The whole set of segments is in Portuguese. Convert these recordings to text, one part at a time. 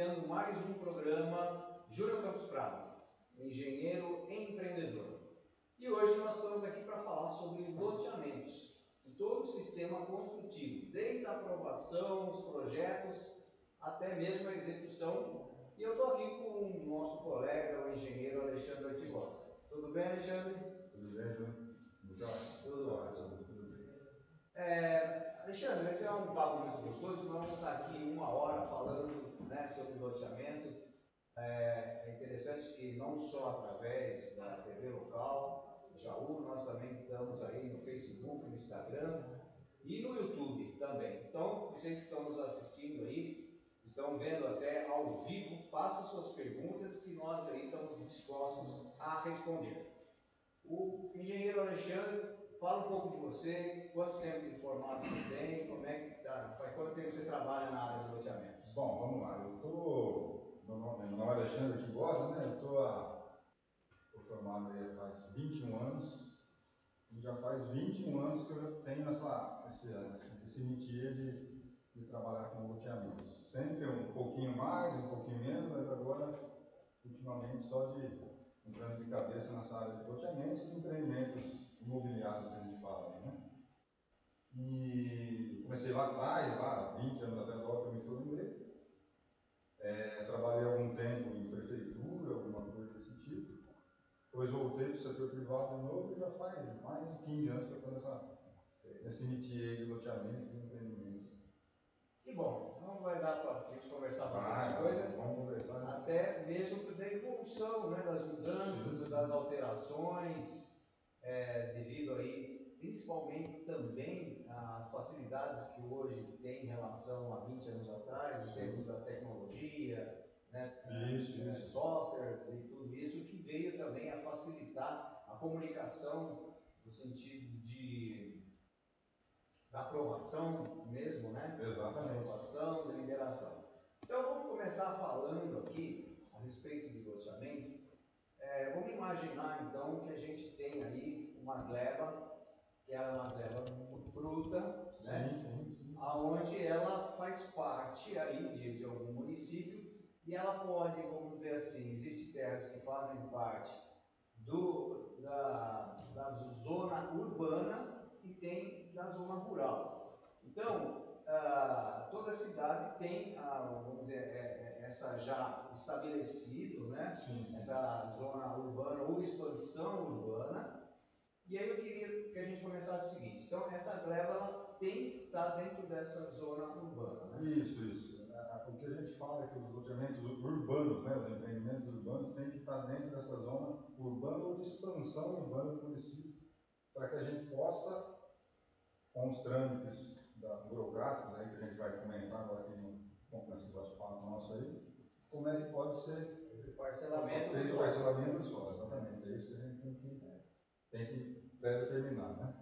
iniciando mais um programa Júnior Campos Prado, engenheiro empreendedor. E hoje nós estamos aqui para falar sobre loteamentos todo o sistema construtivo, desde a aprovação, os projetos, até mesmo a execução. E eu estou aqui com o nosso colega, o engenheiro Alexandre Ortigosa. Tudo bem, Alexandre? Tudo bem, Júnior? Tudo ótimo. É, Alexandre, esse é um papo muito gostoso, nós vamos estar aqui uma hora falando né, sobre loteamento. É, é, interessante que não só através da TV local, Jaú, nós também estamos aí no Facebook, no Instagram e no YouTube também. Então, vocês que estão nos assistindo aí, estão vendo até ao vivo, façam suas perguntas que nós aí estamos dispostos a responder. O engenheiro Alexandre Fala um pouco de você, quanto tempo de formado você tem, como é que tá, faz quanto tempo você trabalha na área de loteamentos? Bom, vamos lá. Eu estou, meu nome é Alexandre Tigosa, né? Eu estou formado aí faz 21 anos e já faz 21 anos que eu tenho essa, esse, esse métier de, de trabalhar com loteamentos. Sempre um pouquinho mais, um pouquinho menos, mas agora, ultimamente, só de entrando de cabeça nessa área de loteamentos e empreendimentos imobiliários que a gente fala né? E comecei lá atrás, lá 20 anos atrás, logo que eu me formei. É, trabalhei algum tempo em prefeitura, alguma coisa desse tipo. Depois voltei para o setor privado de novo e já faz mais de 15 anos que eu estou nessa, nesse métier de loteamentos e empreendimentos. Que bom, não vai dar para a gente conversar bastante ah, coisa. Vamos conversar. Né? Até mesmo da evolução, né, das mudanças, das alterações é, devido aí, principalmente também às facilidades que hoje tem em relação a 20 anos atrás, em termos da tecnologia, né, isso, é, isso. softwares e tudo isso, que veio também a facilitar a comunicação no sentido de da aprovação mesmo, né? Exatamente. aprovação, da liberação. Então vamos começar falando aqui a respeito de loteamento é, vamos imaginar então que a gente tem aí uma gleba, que é uma gleba bruta, né? Sim, sim, sim. Aonde ela faz parte aí de, de algum município e ela pode, vamos dizer assim, existem terras que fazem parte do, da, da zona urbana e tem da zona rural. Então, ah, toda cidade tem, ah, vamos dizer, é, é, essa já estabelecido, né? Sim, sim. Essa zona urbana ou expansão urbana. E aí eu queria que a gente começasse o seguinte. Então, essa gleba tem que estar dentro dessa zona urbana, né? Isso, isso. O que a gente fala é que os loteamentos urbanos, né, os empreendimentos urbanos, têm que estar dentro dessa zona urbana ou de expansão urbana do município, para que a gente possa, com os trâmites da, burocráticos aí, que a gente vai comentar agora aqui no, com esse bate-papo nosso aí, como é que pode ser esse parcelamento esse parcelamento só, exatamente, é isso que a gente tem que, tem que determinar, né?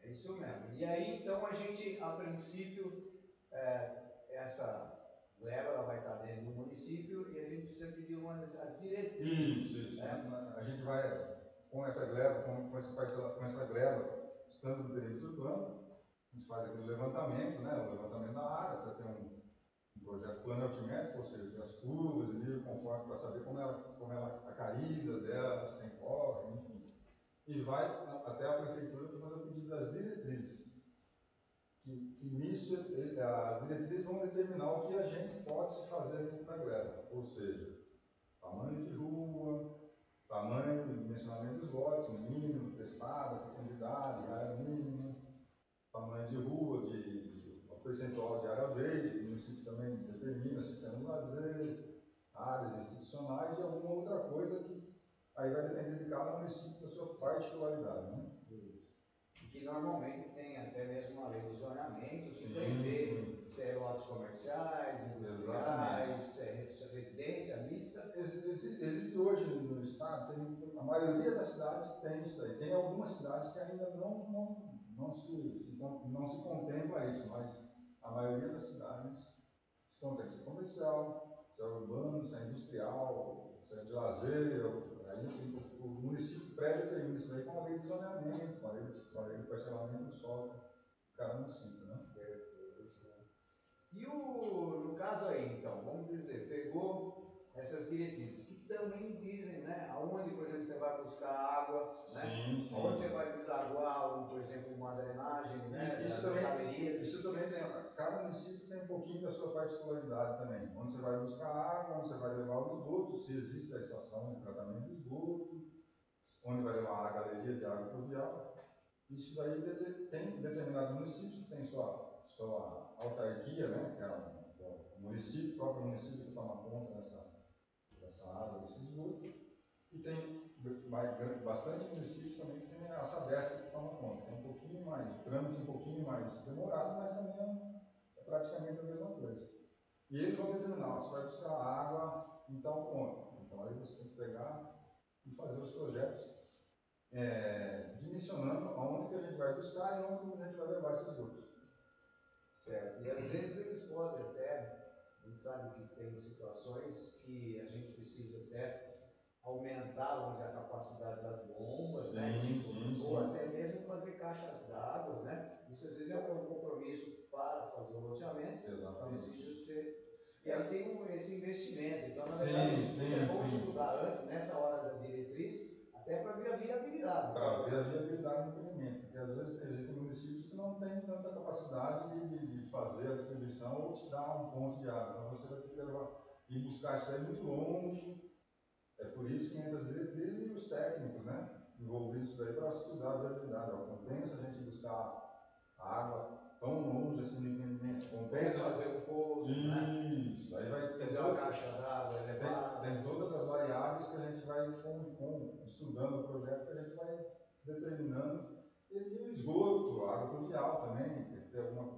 É isso mesmo. E aí, então, a gente, a princípio, é, essa leva ela vai estar dentro do município e a gente precisa pedir umas as diretrizes. Isso, isso. Né? A gente vai, com essa gleba, com, com, esse com essa gleba, estando no perímetro urbano, a gente faz aquele levantamento, né, o levantamento da área, para ter um, um projeto plano altimétrico, ou seja, as curvas e nível conforme para saber como ela, como ela, a caída dela, se tem corre, enfim. E vai até a prefeitura para fazer o pedido das diretrizes. Que, que nisso as diretrizes vão determinar o que a gente pode se fazer da gleba, ou seja, tamanho de rua, tamanho, dimensionamento dos lotes, mínimo, testada, profundidade, área mínima, tamanho de rua, de, de percentual de área verde, o município também determina sistema de lazer, áreas institucionais e alguma outra coisa que aí vai depender de cada município da sua particularidade. Né? E que normalmente tem até mesmo uma lei de zoneamento que prevê se é lotes comerciais, industriais, se é residência mista. Existe, existe hoje no estado, tem, a maioria das cidades tem isso aí. Tem algumas cidades que ainda não, não não se, se, não se contempla isso, mas a maioria das cidades se contempla se é comercial, se é urbano, se é industrial, se é de lazer, aí o, o município pré-determina isso aí com a lei de zoneamento, com a lei, com a lei parcelamento do solo cada município. Né? E o, no caso aí, então, vamos dizer, pegou essas diretrizes, também dizem, né, aonde, por exemplo, você vai buscar água, né? Sim, sim. Onde você vai desaguar, por exemplo, uma drenagem, né? Isso, também, galerias. isso também tem, cada município tem um pouquinho da sua particularidade também. Onde você vai buscar água, onde você vai levar o esgoto, se existe a estação de tratamento de esgoto, onde vai levar a galeria de água pluvial. Isso daí tem determinados municípios que tem sua, sua autarquia, né? Que é o município, o próprio município que toma conta dessa, E tem bastante municípios também que tem a Sabesp que toma conta. É um pouquinho mais, o trâmite um pouquinho mais demorado, mas também é, é praticamente a mesma coisa. E eles vão determinar, você vai buscar água em tal ponto. Então aí você tem que pegar e fazer os projetos é, dimensionando aonde que a gente vai buscar e onde a gente vai levar esses grupos. Certo. E às vezes eles podem até, a gente sabe que tem situações que a gente precisa até aumentar a capacidade das bombas, sim, né? Sim, ou sim. até mesmo fazer caixas d'água, né? Isso às vezes é um compromisso para fazer o loteamento, Exatamente. precisa ser. E aí tem um, esse investimento. Então, na verdade, sim, é bom estudar antes, nessa hora da diretriz, até para ver a viabilidade. Para ver a viabilidade do empreendimento, porque às vezes existem municípios que não têm tanta capacidade de, de fazer a distribuição ou te dar um ponto de água. Então você vai ter que levar, ir buscar isso aí muito longe. É por isso que entra as diretrizes e os técnicos, né? Envolvidos daí para estudar a viabilidade. Ó, compensa a gente buscar água tão longe assim no empreendimento. Compensa fazer um poço, né? Isso, aí vai ter Fazer uma caixa d'água tem, elevada. tem todas as variáveis que a gente vai com, com, estudando o projeto, que a gente vai determinando. E, e o esgoto, a água pluvial também, tem que ter alguma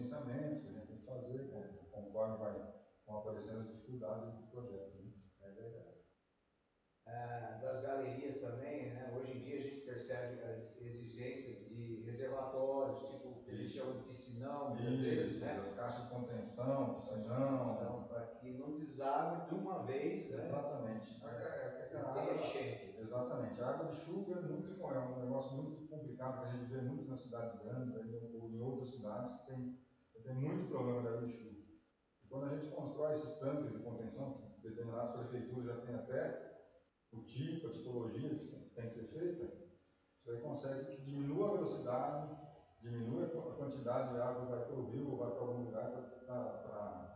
licenciamentos que a gente tem que fazer conforme vai, vão aparecendo as dificuldades do projeto. Né? É verdade. Ah, das galerias também, né? hoje em dia a gente percebe as exigências de reservatórios, tipo que a gente chama de piscinão, muitas vezes, né? as caixas de contenção, piscinão. Para que não desague de uma vez, né? Exatamente. É, é, é, a água- enchente. Exatamente. A água de chuva é, muito, é um negócio muito complicado que a gente vê muito nas cidades grandes ou em outras cidades que tem, tem muito problema de água de chuva. E quando a gente constrói esses tanques de contenção, que determinadas prefeituras já têm até o tipo, a tipologia que tem que ser feita, você consegue que diminua a velocidade, diminua a quantidade de água que vai para o rio ou vai para algum lugar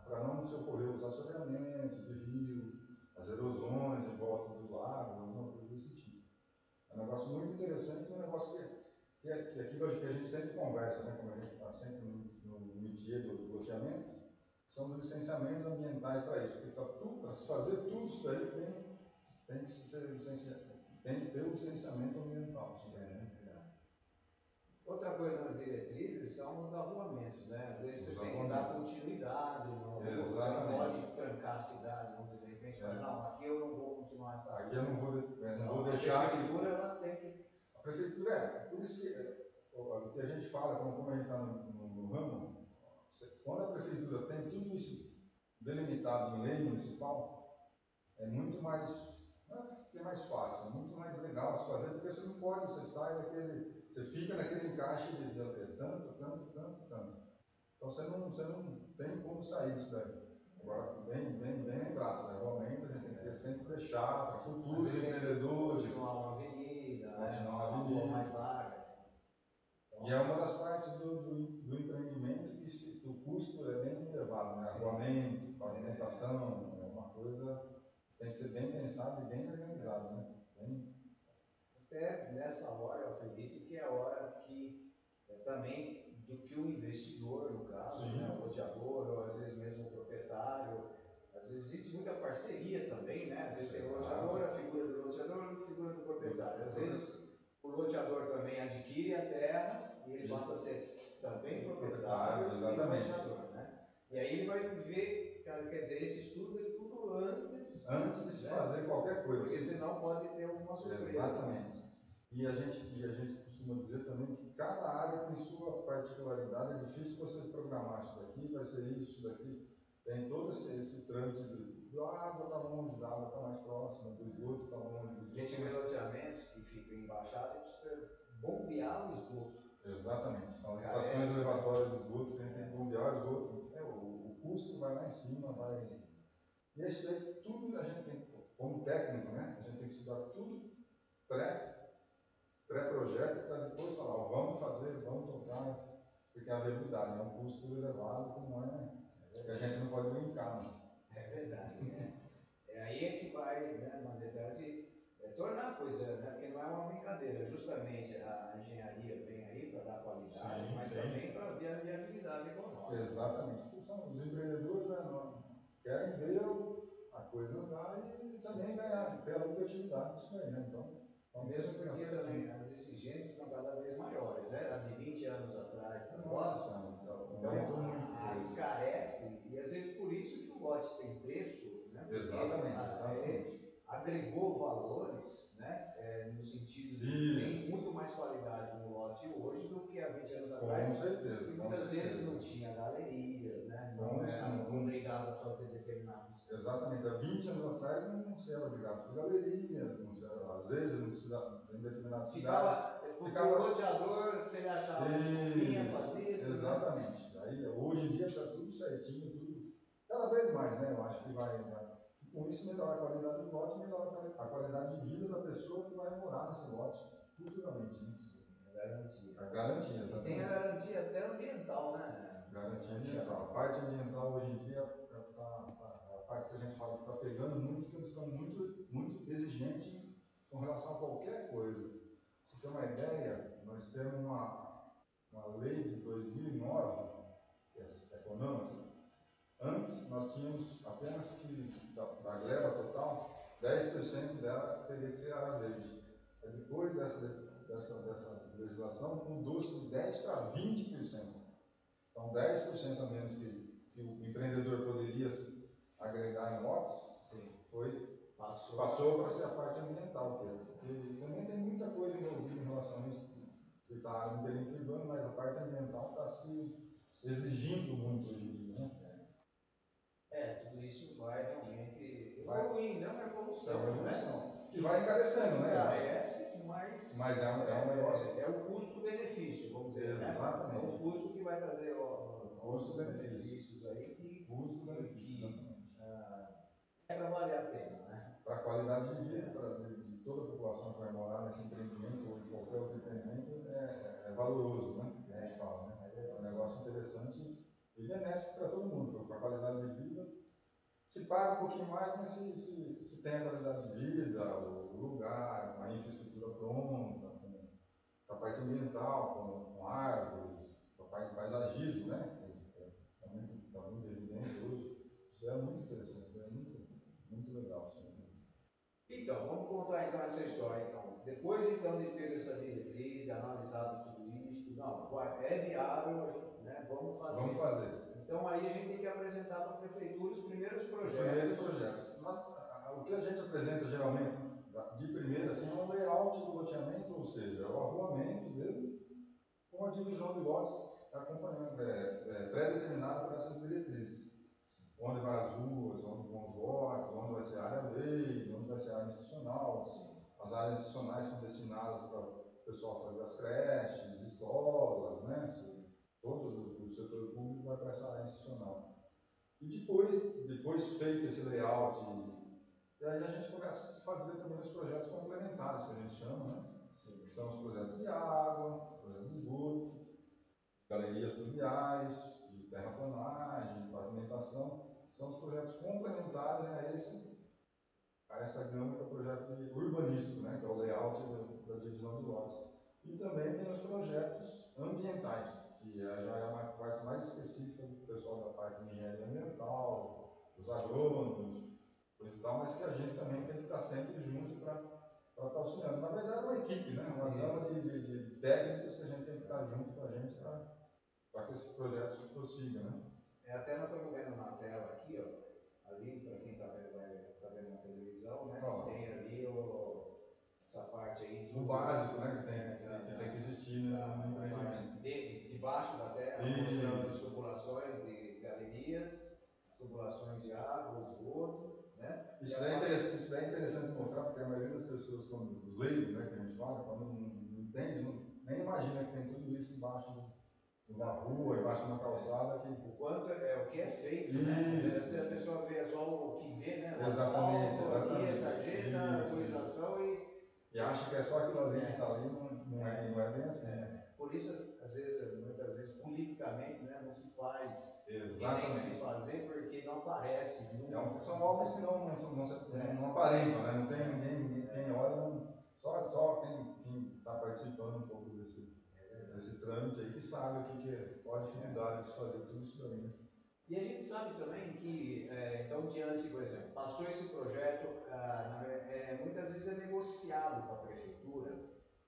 para não se ocorrer os assoreamentos de rio, as erosões em volta do lago, alguma coisa desse tipo. É um negócio muito interessante, um negócio que, que, é, que é aquilo que a gente sempre conversa, né, como a gente está sempre métier do, do loteamento, são os licenciamentos ambientais para isso, porque para se fazer tudo isso daí tem, tem que ser licenciado, tem que ter o licenciamento ambiental. Né? Outra coisa nas diretrizes são os arruamentos, né? Às vezes Os você tem que dar continuidade, não, você não pode trancar a cidade, dizer, de repente, É. não, aqui eu não vou continuar essa Aqui eu não vou, eu não Não, vou a deixar que prefeitura ela tem que. A prefeitura é, por isso que é, o que a gente fala, como, como a gente está no, no, no ramo, quando a prefeitura tem tudo isso delimitado em lei municipal, é muito mais, não é é mais fácil, é muito mais legal se fazer, porque você não pode, você sai daquele, você fica naquele encaixe de, de, de tanto, tanto, tanto, tanto. Então você não, você não tem como sair disso daí. Agora, bem, bem, bem lembrado, né? realmente a gente tem que ser sempre deixar para futuros empreendedores, Continuar uma avenida, né? Continuar uma Uma avenida. mais larga. Então, E é uma das partes do, do, do empreendimento que, se, que o custo é bem elevado, né? Sim. Arruamento, pavimentação, é uma coisa que ser bem pensado e bem organizado, né? Bem, Até nessa hora, eu acredito que é a hora que é, também do que o investidor, no caso, né, o loteador, ou às vezes mesmo o proprietário, às vezes existe muita parceria também, né? Às vezes tem o loteador, a figura do loteador a figura do proprietário. Às vezes o loteador também adquire a terra e ele passa a ser também Proprietário, proprietário exatamente. e loteador, né? E aí ele vai ver, quer dizer, esse estudo tudo antes, antes de se né? fazer qualquer coisa. Porque senão pode ter alguma surpresa. Exatamente. E a, gente, e a gente costuma dizer também que cada área tem sua particularidade, é difícil você programar isso daqui, vai ser isso, daqui. Tem todo esse, esse trâmite do, água está longe, da água está mais próxima, do esgoto está longe, do gente vê esgoto. loteamentos que ficam embaixados e precisa bombear o esgoto. Exatamente, são Carece. estações elevatórias de esgoto tem que bombear o esgoto. É, o, custo vai lá em cima, vai. E isso daí, tudo a gente tem, como técnico, né? A gente tem que estudar tudo pré, pré-projeto para depois falar, ó, vamos fazer, vamos tocar, porque a viabilidade é um custo elevado que não é, que a gente não pode brincar. Né? É verdade, né? É aí é que vai, né, na verdade, é tornar a coisa, né? Porque não é uma brincadeira, justamente a engenharia vem aí para dar qualidade, Sim, mas sim. também para ver a viabilidade econômica. Exatamente. Porque são os empreendedores né, não, querem ver coisa andar e também ganhar, ter a lucratividade disso aí, né? Então, então Mesmo tem porque essa- também as exigências estão cada vez maiores, né? A de 20 anos atrás para Nossa nós, Senhora, então aumentou muito. a- a- encarece, e às vezes por isso que o lote tem preço, né? Porque Exatamente, a- ele exatamente. agregou valores, né? É, no sentido de Isso. tem muito mais qualidade no lote hoje do que há 20 anos Com atrás. certeza. E com muitas vezes certeza. não tinha galeria, né? Não Com era certeza. obrigado a fazer determinados. Exatamente. Há 20 anos atrás não, não se era obrigado a fazer galerias, não se era, às vezes não precisa em determinadas cidades. Ficava, porque Ficava- o loteador, se ele achava vinha, Isso, fazia, né? Exatamente. Aí, hoje em dia está tudo certinho, tudo. Cada vez mais, né? Eu acho que vai. e com isso melhora a qualidade do lote, melhora a quali- a qualidade de vida da pessoa que vai morar nesse lote futuramente. Né? É garantia. A garantia, E tem a garantia até ambiental, né? Garantia ambiental. A parte ambiental hoje em dia é tá- tá- é a parte que a gente fala que está pegando muito, porque eles estão muito, muito exigentes com relação a qualquer coisa. Você ter uma ideia, nós temos uma, uma lei de 2009, que é Econômica. Antes nós tínhamos apenas que, da, da gleba total, 10% dela teria que ser área verde. Depois dessa, dessa, dessa legislação, mudou-se de 10% para 20%. Então, 10% a menos que, que o empreendedor poderia se agregar em lotes, foi, Passou. passou para ser a parte ambiental, que porque também tem muita coisa envolvida em relação a isso, que está no perímetro urbano, mas a parte ambiental está se exigindo muito hoje em dia. Né? É, tudo isso vai realmente evoluindo, é uma evolução, É uma né? evolução. E vai encarecendo, né? Encarece, mas, Mas é um- é um negócio- é o custo-benefício, vamos dizer, né? Exatamente. É o custo que vai trazer ó, Custo-benefício. benefícios aí que Custo-benefício, exatamente. ah, é para valer a pena, né? Para a qualidade de vida pra, de, de toda a população que vai morar nesse empreendimento ou em qualquer outro empreendimento é, é valoroso, né? Que a gente fala, né? É um negócio interessante e benéfico para todo mundo, para a qualidade de vida. Se paga um pouquinho mais, mas se, se, se tem a qualidade de vida, o lugar, a infraestrutura pronta, com, a parte ambiental, com, com árvores, com a parte de paisagismo, né? Que é, é muito, tá muito evidência hoje. Isso é muito interessante, isso é muito, muito legal. Isso é Então, vamos contar então essa história. Então, depois então de ter essa diretriz, de analisado tudo isso, não, é viável, né? Vamos fazer. Vamos fazer. Então aí a gente tem que apresentar para a prefeitura os primeiros Os projetos. primeiros projetos. O que a gente apresenta geralmente, de primeira, assim, é o layout do loteamento, ou seja, é o arruamento dele, com a divisão de lotes acompanhando, é, é, pré-determinada por essas diretrizes. Onde vai as ruas, onde vão os lotes, onde vai ser a área verde, vai ser a área institucional. As áreas institucionais são destinadas para o pessoal fazer as creches, escolas, né? Todo o- setor público vai para essa área institucional. E depois, depois feito esse layout, e aí a gente começa a fazer também os projetos complementares, que a gente chama, né? Que são os projetos de água, projetos de esgoto, galerias pluviais, de terraplanagem, de pavimentação, são os projetos complementares a, esse, a essa gama que é o projeto urbanístico, né? que é o layout da, da divisão de lotes. E também tem os projetos ambientais, que é- já é uma parte mais específica do pessoal da parte de engenharia ambiental, os agrônomos, coisa e tal, mas que a gente também tem que estar sempre junto para estar auxiliando. Na verdade, é uma equipe, né? uma gama de, de, de técnicos que a gente tem que estar junto com a gente para que esse projeto prossiga. Né? É, até nós estamos vendo na tela aqui, ó, ali, para quem está vendo, vai, tá vendo na televisão, né? Tem ali o, essa parte aí. O básico né? que, tem, que, que tem que existir no, da- da de, debaixo da terra, mostrando as tubulações de galerias, as tubulações de água, esgoto, né? Isso daí, é interessante, isso daí é interessante mostrar, porque a maioria das pessoas, quando, os leigos, né, que a gente fala, quando não, não entende, não, nem imagina que tem tudo isso embaixo do, na rua, embaixo de uma calçada, que O quanto é o que é feito, né? Isso. Se a pessoa vê só o que vê, né? O Exatamente, exatamente. Arborização e e acha que é só aquilo ali que está ali, não, não, é, não é bem assim. né? por isso, às vezes, muitas vezes, politicamente, né, não se faz. E nem se fazer porque não aparece. Não, É um- são obras que não, não, não, não, não aparentam, né? não tem ninguém, ninguém quem olha, não, só, só quem está participando um pouco desse, desse trâmite aí que sabe o que, que é, qual a dificuldade de se fazer tudo isso daí. Né? E a gente sabe também que, é, então, diante, por exemplo, passou esse projeto, ah, é, muitas vezes é negociado com a prefeitura,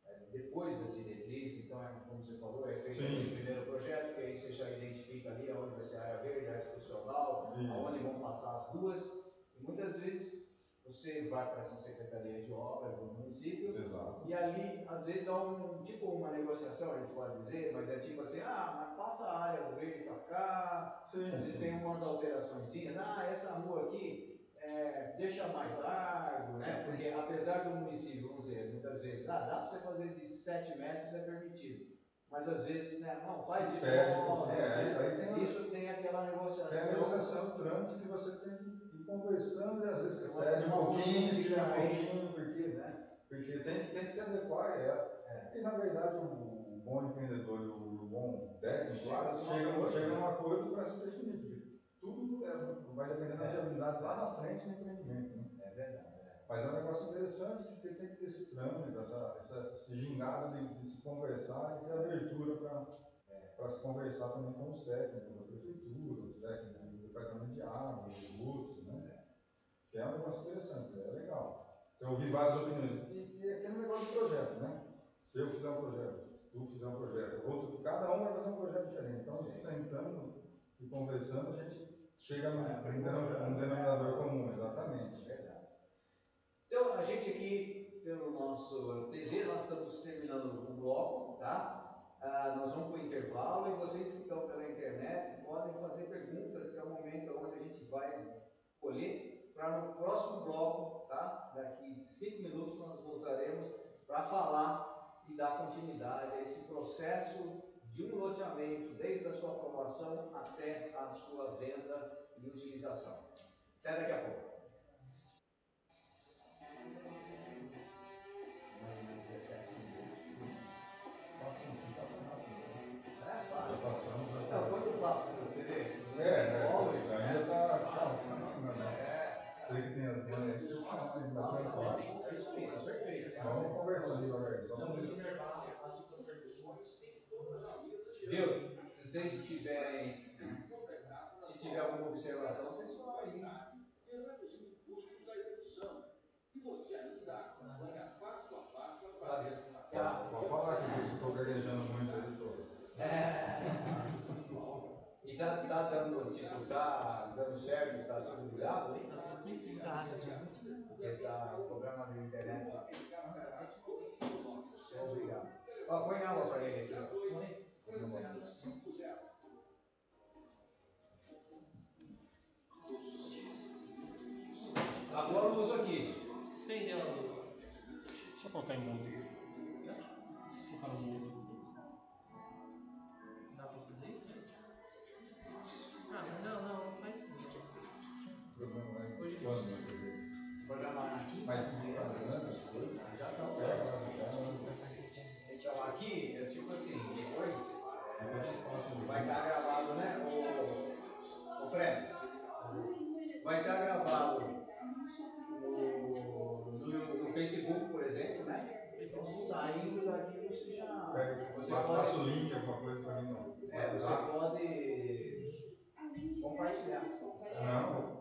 é, depois das diretrizes, então, é, como você falou, é feito aquele primeiro projeto, que aí você já identifica ali onde vai ser a área verde, a área institucional, Isso. aonde vão passar as ruas, e muitas vezes você vai para essa Secretaria de Obras do município, Exato. e ali, às vezes, há um, tipo uma negociação, a gente pode dizer, mas é tipo assim, ah, mas passa a área do verde para cá, Sim, às vezes sim. tem umas alterações, ah, essa rua aqui é, deixa mais largo, né? Porque apesar do município, vamos dizer, muitas vezes, ah, dá para você fazer de 7 metros, é permitido. Mas às vezes, né, não, faz de Pede, nove, é, aí- aí tem isso tem aquela negociação. Tem a negociação trâmite que você tem que conversando e às vezes você cede um pouquinho, tira um pouquinho, porque, né? porque tem, que- tem que se adequar a ela. E na verdade o, o bom empreendedor e o, o bom técnico Chega lá, chegam, acordo. chegam num acordo para se definir, porque tudo é- vai depender da viabilidade lá na frente do empreendimento. Né? É verdade. é. Mas é um negócio interessante porque tem que ter esse trâmite, essa, essa, esse gingado de, de se conversar e ter abertura para se conversar também com os técnicos da prefeitura, os técnicos do departamento de água? Que é um negócio interessante, é legal. Você ouvir várias opiniões. E, e aquele negócio do projeto, né? Se eu fizer um projeto, tu fizer um projeto, outro, cada um vai fazer um projeto diferente. Então, Sim. sentando e conversando, a gente chega num, aprimorando, denom- num né? denominador comum, exatamente. É verdade. Então, a gente aqui, pelo nosso TV, nós estamos terminando o bloco, tá? Ah, nós vamos para o intervalo e vocês que estão pela internet podem fazer perguntas, que é o momento onde a gente vai colher para no próximo bloco, tá? Daqui cinco minutos nós voltaremos para falar e dar continuidade a esse processo de um loteamento, desde a sua aprovação até a sua venda e utilização. Até daqui a pouco. Viu? Se vocês tiverem, se tiver alguma observação, vocês falam aí. Tá. Pode falar que eu estou gaguejando muito aí, tô. É. E tá, tá dando, tipo, tá dando certo, tá tudo ligado? Porque tá os problemas de internet. Obrigado. Ó, põe água pra ele aqui. Facebook, por exemplo, né? Então saindo daqui você já. Pega, Você passa pode, o link, alguma coisa pra mim não. é, você Tá? pode compartilhar. Não.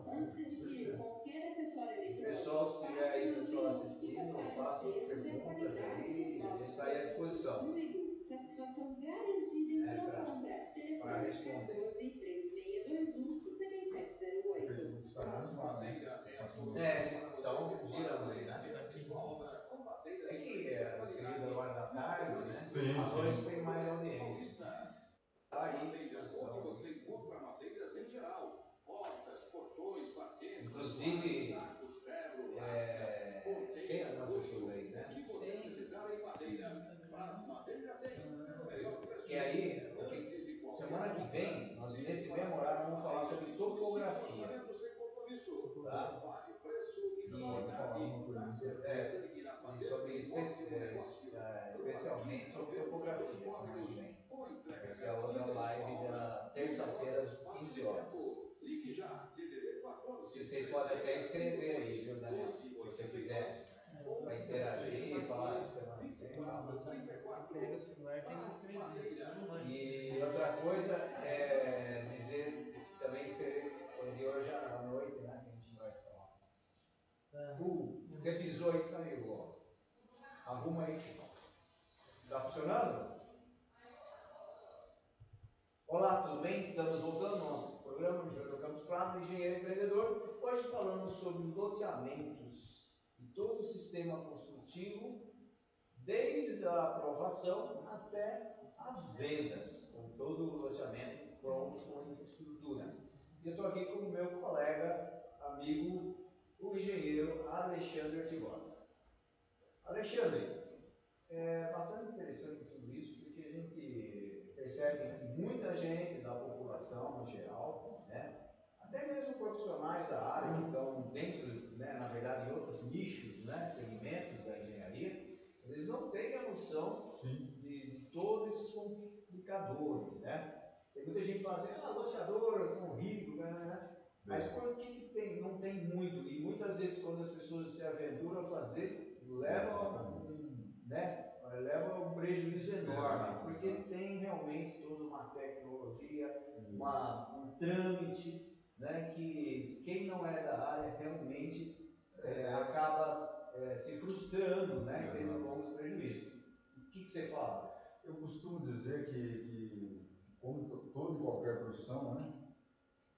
O pessoal, se tiver aí pessoal assistindo, faça perguntas aí, a gente está aí à disposição Satisfação garantida em É, sua pra- compra. para responder. 12 3621 5708. O Facebook está mal, né? O- É, eles estão girando aí, né? É que é período hora da tarde, né? Sim, sim. vezes tem mais audiência. Tá aí, disposição. Inclusive, é, tem algumas pessoas aí, né? Que aí, o que, podem até escrever aí, viu, Daniel? Se você quiser, para interagir, falar tem que escrever. E outra coisa é dizer, também escrever de hoje à noite, né? Que a gente vai falar. Uh, você pisou e saiu, ó. Arruma aí. Tá funcionando? Olá, tudo bem? Estamos voltando programa Júnior Campos Prado, engenheiro empreendedor. Hoje falando sobre loteamentos e todo o sistema construtivo, desde a aprovação até as vendas, com todo o loteamento pronto com infraestrutura. E eu estou aqui com o meu colega, amigo, o engenheiro Alexandre Artigosa. Alexandre, é bastante interessante tudo isso, porque a gente percebe que muita gente da população em geral, até mesmo profissionais da área que estão dentro, né, na verdade, em outros nichos, né, segmentos da engenharia, eles não têm a noção de, de todos esses complicadores, né? Tem muita gente que fala assim, ah, loteadoras são ricos, né, né, né? Mas por que, tem, não tem muito? E muitas vezes quando as pessoas se aventuram a fazer, leva um, né, leva um prejuízo enorme, porque tem realmente toda uma tecnologia, uma, um trâmite, né, que quem não é da área realmente é, acaba é, se frustrando, né, e tendo longos prejuízos. O que, que você fala? Eu costumo dizer que, que como to- toda e qualquer profissão, né,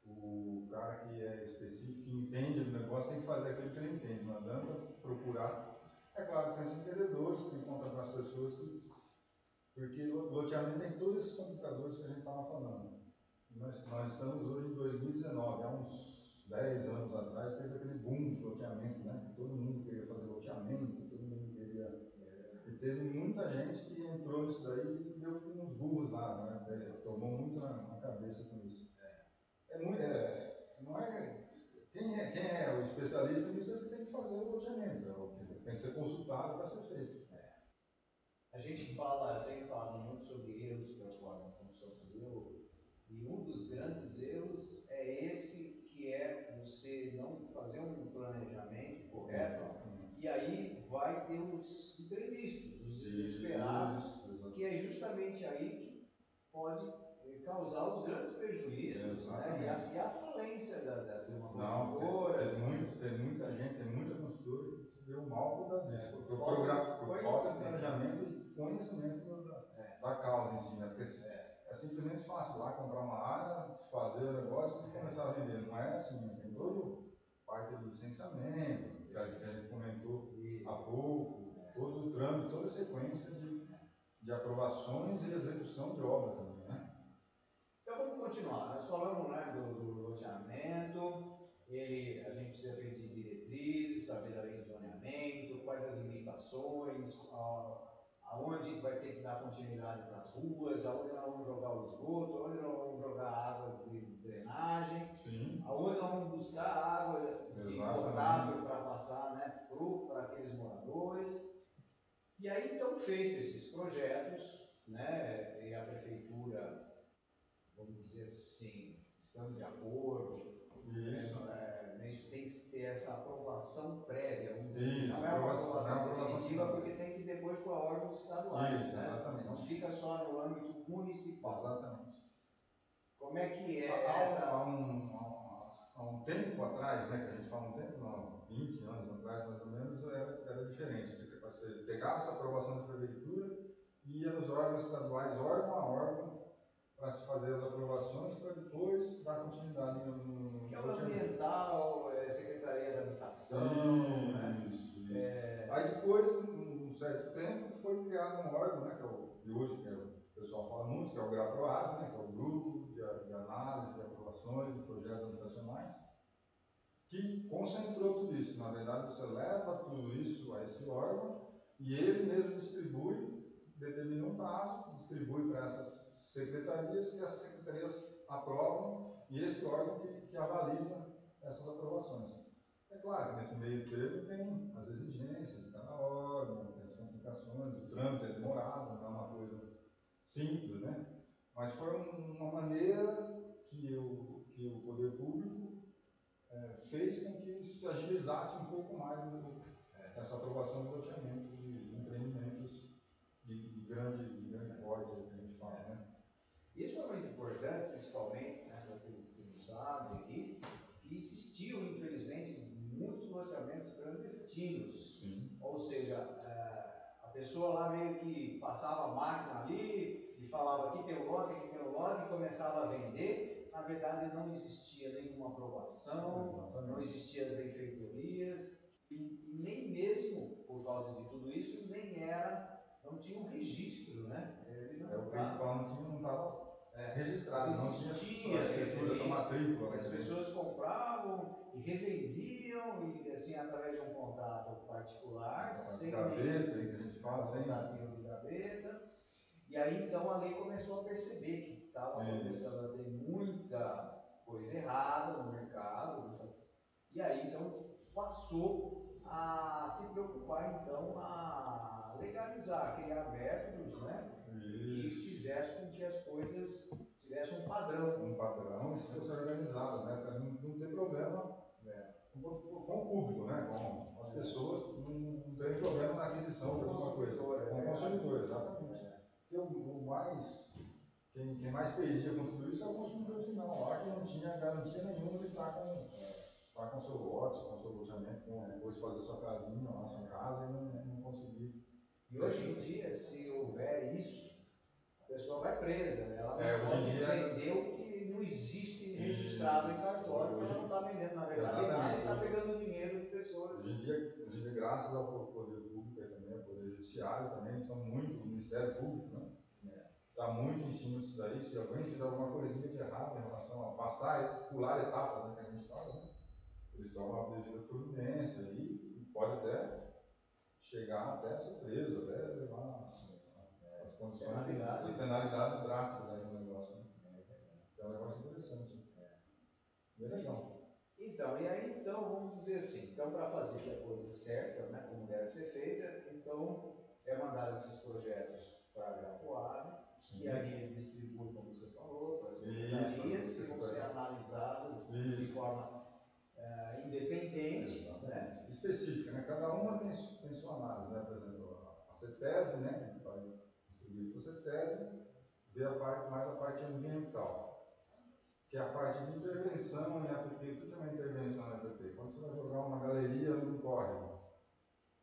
o cara que é específico, que entende do negócio, tem que fazer aquilo que ele entende. Não adianta procurar. É claro que tem os empreendedores, tem que contratar as pessoas que. Porque lo- loteamento tem todos esses complicadores que a gente estava falando. Nós, nós estamos hoje em 2019, há uns 10 anos atrás, teve aquele boom de loteamento, né? Todo mundo queria fazer loteamento, todo mundo queria e teve muita gente que entrou nisso daí e deu uns burros lá, né? É, Tomou muito na, na cabeça com isso. É, é muito, é, não é, quem é. Quem é o especialista nisso é que tem que fazer o loteamento, é o que tem que ser consultado para ser feito. A gente fala, tem falado muito sobre erros que ocorrem na construção civil, e um dos grandes erros é esse que é você não fazer um planejamento correto, e aí vai ter os imprevistos, os inesperados, que é justamente aí que pode eh, causar os grandes prejuízos, né? E a, e a falência da, da, de uma Não, construtora. tem, tem muito, tem muita gente, tem muita construtora que se deu mal por causa disso. Por, por, Falta de planejamento e conhecimento da, da causa em si, né? Porque se- é simplesmente fácil lá comprar uma área, fazer o negócio e começar a vender. Não é assim, tem todo parte do licenciamento, que a gente, comentou há pouco, todo o trâmite, toda a sequência de, de aprovações e execução de obra também, né? Então vamos continuar. Nós falamos né, do, do loteamento, ele, a gente precisa de diretrizes, saber da lei de zoneamento, quais as limitações, a- aonde vai ter que dar continuidade para as ruas, aonde nós vamos jogar o esgoto, aonde nós vamos jogar águas de drenagem, Sim. aonde nós vamos buscar água potável para passar né, para aqueles moradores. E aí então feitos esses projetos, né, e a prefeitura, vamos dizer assim, estamos de acordo, Isso. é, né, isso tem que ter essa aprovação prévia, vamos dizer assim, Isso, não é uma aprovação- definitiva porque tem que depois para órgãos estaduais, Isso, né? exatamente. não fica só no âmbito municipal. Exatamente. Como é que é Há, essa... há um, há um- tempo atrás, né, que a gente fala um tempo, não, 20 anos atrás mais ou menos, era, era diferente. Você, pegava essa aprovação da prefeitura e ia nos órgãos estaduais, órgão a órgão, para se fazer as aprovações, para depois dar continuidade no, no, Que é o ambiental, é, Secretaria da Habitação, né? Isso, isso. É, Aí depois, um, um certo tempo, foi criado um órgão, né, que é o, de hoje, que é o o pessoal fala muito, que é o GRAPROAB, né, que é o Grupo de, a- de De Projetos Habitacionais, que concentrou tudo isso. Na verdade, você leva tudo isso a esse órgão e ele mesmo distribui, determina um prazo, distribui para essas secretarias e as secretarias aprovam e esse órgão que, que avaliza essas aprovações. É claro que nesse meio termo tem as exigências de cada órgão, tem as complicações, o trâmite é demorado, não é uma coisa simples, né? Mas foi um- uma maneira que, eu, que o poder público é, fez com que se agilizasse um pouco mais do, essa aprovação do loteamento de empreendimentos de, de grande, grande porte, que a gente fala, né? Isso é muito importante, principalmente né, para aqueles que não sabem aqui, que existiam, infelizmente, muitos loteamentos clandestinos. Sim. Ou seja, é, a pessoa lá meio que passava a máquina ali e falava aqui tem um lote, aqui tem um lote, e começava a vender na verdade, não existia nenhuma aprovação, Exatamente. não existia benfeitorias, e nem mesmo por causa de tudo isso, nem era, não tinha um registro, né? Ele não É, o principal não estava é, registrado, não Existia, escritura, ele- matrícula. as né? pessoas compravam e revendiam, e assim, através de um contato particular, sem Gaveta, que a gente fala, sem gaveta. E aí então a lei começou a perceber que estava começando a ter muita coisa errada no mercado. E aí então passou a se preocupar então a legalizar, criar métodos né, que fizessem com que as coisas tivessem um padrão. um padrão e se fosse organizado, né? Para não, não ter problema né, com, o- público, né? Com as pessoas, não, não tem problema na aquisição de alguma coisa. é Com o consumidor, exatamente. Porque o, o mais, quem, quem mais perdia com tudo isso é o consumidor final, lá que não tinha garantia nenhuma de estar com tá com seu lote, com seu loteamento, com, depois fazer sua casinha lá, sua casa e não, não conseguir. E hoje em dia, se houver isso, a pessoa vai presa, né? ela É, hoje pode dia- vender o que não existe registrado em cartório, porque ela não está vendendo, na verdade, nada está pegando dinheiro de pessoas. Hoje em dia, hoje em dia graças ao poder público e também, ao poder judiciário também, são muito, o Ministério Público, né? Está muito em cima disso daí. Se alguém fizer alguma coisinha de errado em relação a passar, pular etapas, né, que a gente fala, né? Eles tomam a devida providência e pode até chegar até ser preso, até levar as, as condições, penalidades drásticas aí no negócio. Né? É um negócio interessante. Bem legal. Então, e aí, então, vamos dizer assim, então, para fazer a coisa certa, né, como deve ser feita, então, é mandado esses projetos para a Grapoab, e aí ele distribui, como você falou, para as secretarias, que vão ser analisadas de Isso. forma eh, independente, né? específica, né? Cada uma tem, tem sua análise, né? Por exemplo, a- a CETESB, né? Que vai distribuir para a CETESB, vê a parte, mais a parte ambiental, que é a parte de intervenção em APP. O que é uma intervenção em APP? Quando você vai jogar uma galeria no córrego,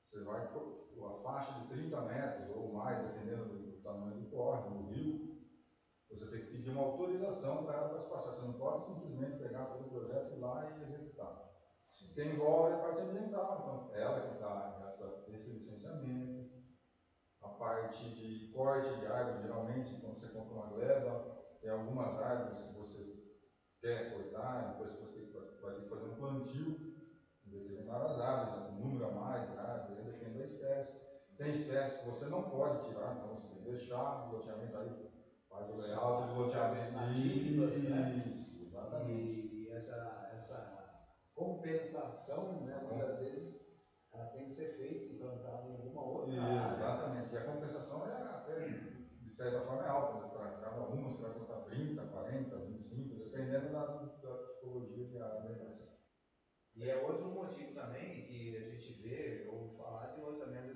você vai por a faixa de 30 metros ou mais, dependendo do, tamanho do córrego, do rio, você tem que pedir uma autorização para ela passar. Você não pode simplesmente pegar todo o projeto ir lá e executar que envolve a parte ambiental. Então, ela que dá essa, esse licenciamento, a parte de corte de árvore, geralmente, quando você compra uma gleba, tem algumas árvores que você quer cortar, depois você vai ter que- fazer um plantio em determinadas árvores, um número a mais de árvores, aí depende da espécie. Tem espécies que você não pode tirar, então você tem que deixar o loteamento aí, faz o layout do loteamento. Nativas, né? Isso, exatamente. E essa, essa compensação, né, muitas vezes, ela tem que ser feita e plantada em alguma outra área. Exatamente. E a compensação é até, de certa forma, é alta. né? Para cada uma você vai contar 30, 40, 25, dependendo da, da tipologia de área. Né? E é outro motivo também que a gente vê, ou falar de loteamentos,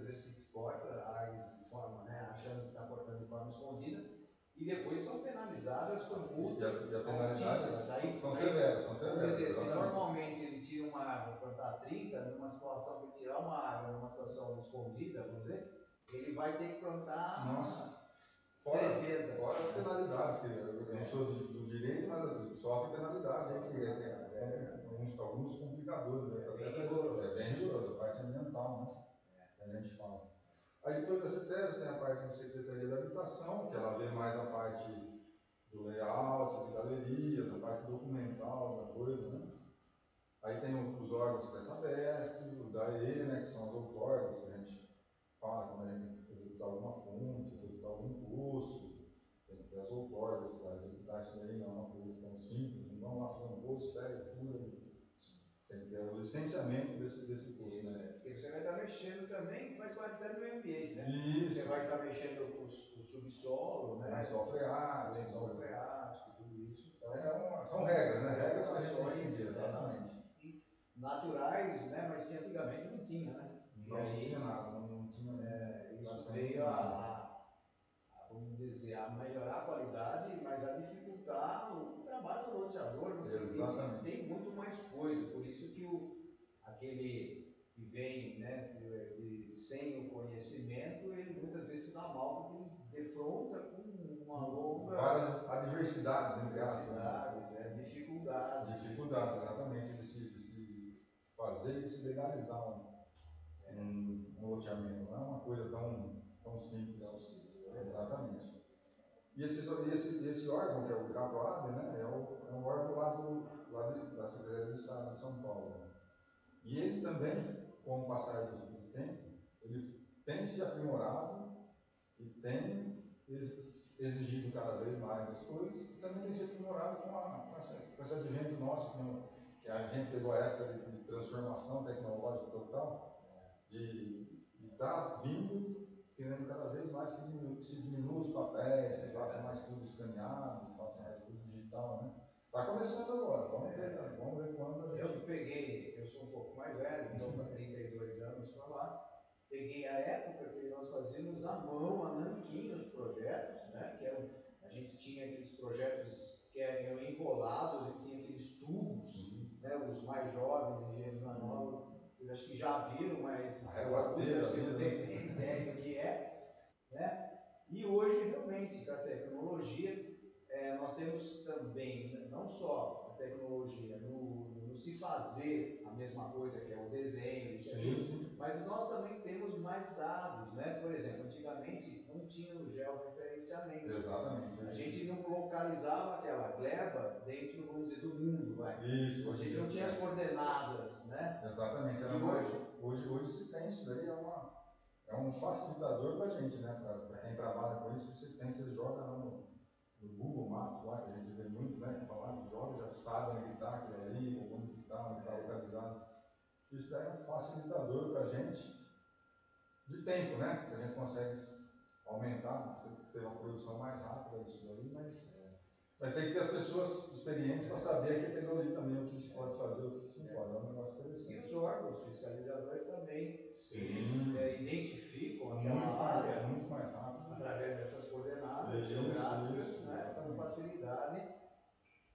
corta árvores de forma, né, achando que está cortando de forma escondida, e depois são penalizadas com E a, multas e a penalidade altíssimas. Aí, são aí, severas, são Quer severas. dizer, se normalmente ele tira uma árvore para plantar 30, numa situação que ele tirar uma árvore numa situação escondida, vamos dizer, ele vai ter que plantar Nossa. Fora, 300. fora penalidades, que eu não sou do, direito, mas sofre penalidades aí, que é, é, alguns, alguns complicadores. Né? É bem Até- rigoroso. É bem rigoroso, a parte ambiental, né? Que a gente fala. Aí depois da CETES tem a parte da Secretaria da Habitação, que ela vê mais a parte do layout, de galerias, a parte documental da coisa, né? Aí tem os órgãos da Sabesp, o DAE, né, que são os outorgas, que a gente fala quando a gente executar alguma ponte, executar algum curso, tem que ter as outorgas para executar isso daí, não é uma coisa tão simples, não lá fazer um curso, pega, ter o licenciamento desse, desse curso, Isso, né? é. Porque você vai estar mexendo também, faz parte até do meio ambiente, né? Isso, Você vai estar mexendo com o subsolo, né? lençol freático, lençol freático, tudo isso. Então, É uma- são regras, né? Regras que a gente tem que seguir, exatamente. naturais, né? Mas que antigamente não tinha, né? Não aí, tinha nada, não, não tinha é, isso praticamente veio a, nada. a- vamos dizer, a melhorar a qualidade, mas a dificultar o trabalho do loteador no sentido Exatamente. tem muito mais coisa. Por isso aquele que vem, né, que, é sem o conhecimento, ele muitas vezes se dá mal porque ele defronta com uma longa. Várias adversidades, entre né? Adversidades, é, dificuldades. Dificuldades, exatamente, de se, de se fazer e se legalizar um, é. um, um loteamento. Não é uma coisa tão, tão simples. Tão simples é. Exatamente. E esse, esse, esse órgão, que é o CAPOAB, né, é, o, é um órgão lá, do, lá da Secretaria de Estado de São Paulo. E ele também, com o passar do tempo, ele tem se aprimorado e tem exigido cada vez mais as coisas, e também tem se aprimorado com, a, com, essa, com esse advento nosso, com, que a gente pegou a época de, de transformação tecnológica total, de estar tá vindo querendo cada vez mais que, diminu, se diminua os papéis, que faça mais tudo escaneado, que faça mais tudo digital, né? Está começando agora, vamos ver, né? vamos ver quando. Eu peguei, eu sou um pouco mais velho, então para 32 anos para lá, peguei a época que nós fazíamos à mão, a nanquim, os projetos, né? Que eram, a gente tinha aqueles projetos que eram enrolados e tinha aqueles tubos, uhum. né? Os mais jovens, engenheiros mais novos, vocês acho que já viram, mas alguns acho que não tem nem ideia do que é, né? E hoje, realmente, com a tecnologia, é, nós temos também, não só a tecnologia no, no, se fazer a mesma coisa, que é o desenho, isso aqui, mas nós também temos mais dados, né? Por exemplo, antigamente não tinha o georreferenciamento. Exatamente. A gente não localizava aquela gleba dentro, vamos dizer, do mundo, vai. Isso. A gente não tinha as coordenadas, né? Exatamente. Era hoje, hoje, hoje se tem isso daí, é, uma, é um facilitador para a gente, né? Para quem trabalha com isso, você tem, você joga lá no no Google Maps lá, que a gente vê muito, né? Que falar de jogos, já sabe onde está aquilo ali, ou onde está, onde está localizado. Isso é um facilitador para a gente de tempo, né? Que a gente consegue aumentar, ter uma produção mais rápida disso daí, mas, mas tem que ter as pessoas experientes para saber que aquilo ali também, o que se pode fazer, o que se não pode. É um negócio interessante. E os órgãos fiscalizadores também, eles é, identificam aquela muito área. Mais, muito mais rápido através dessas coordenadas geográficas, né, com facilidade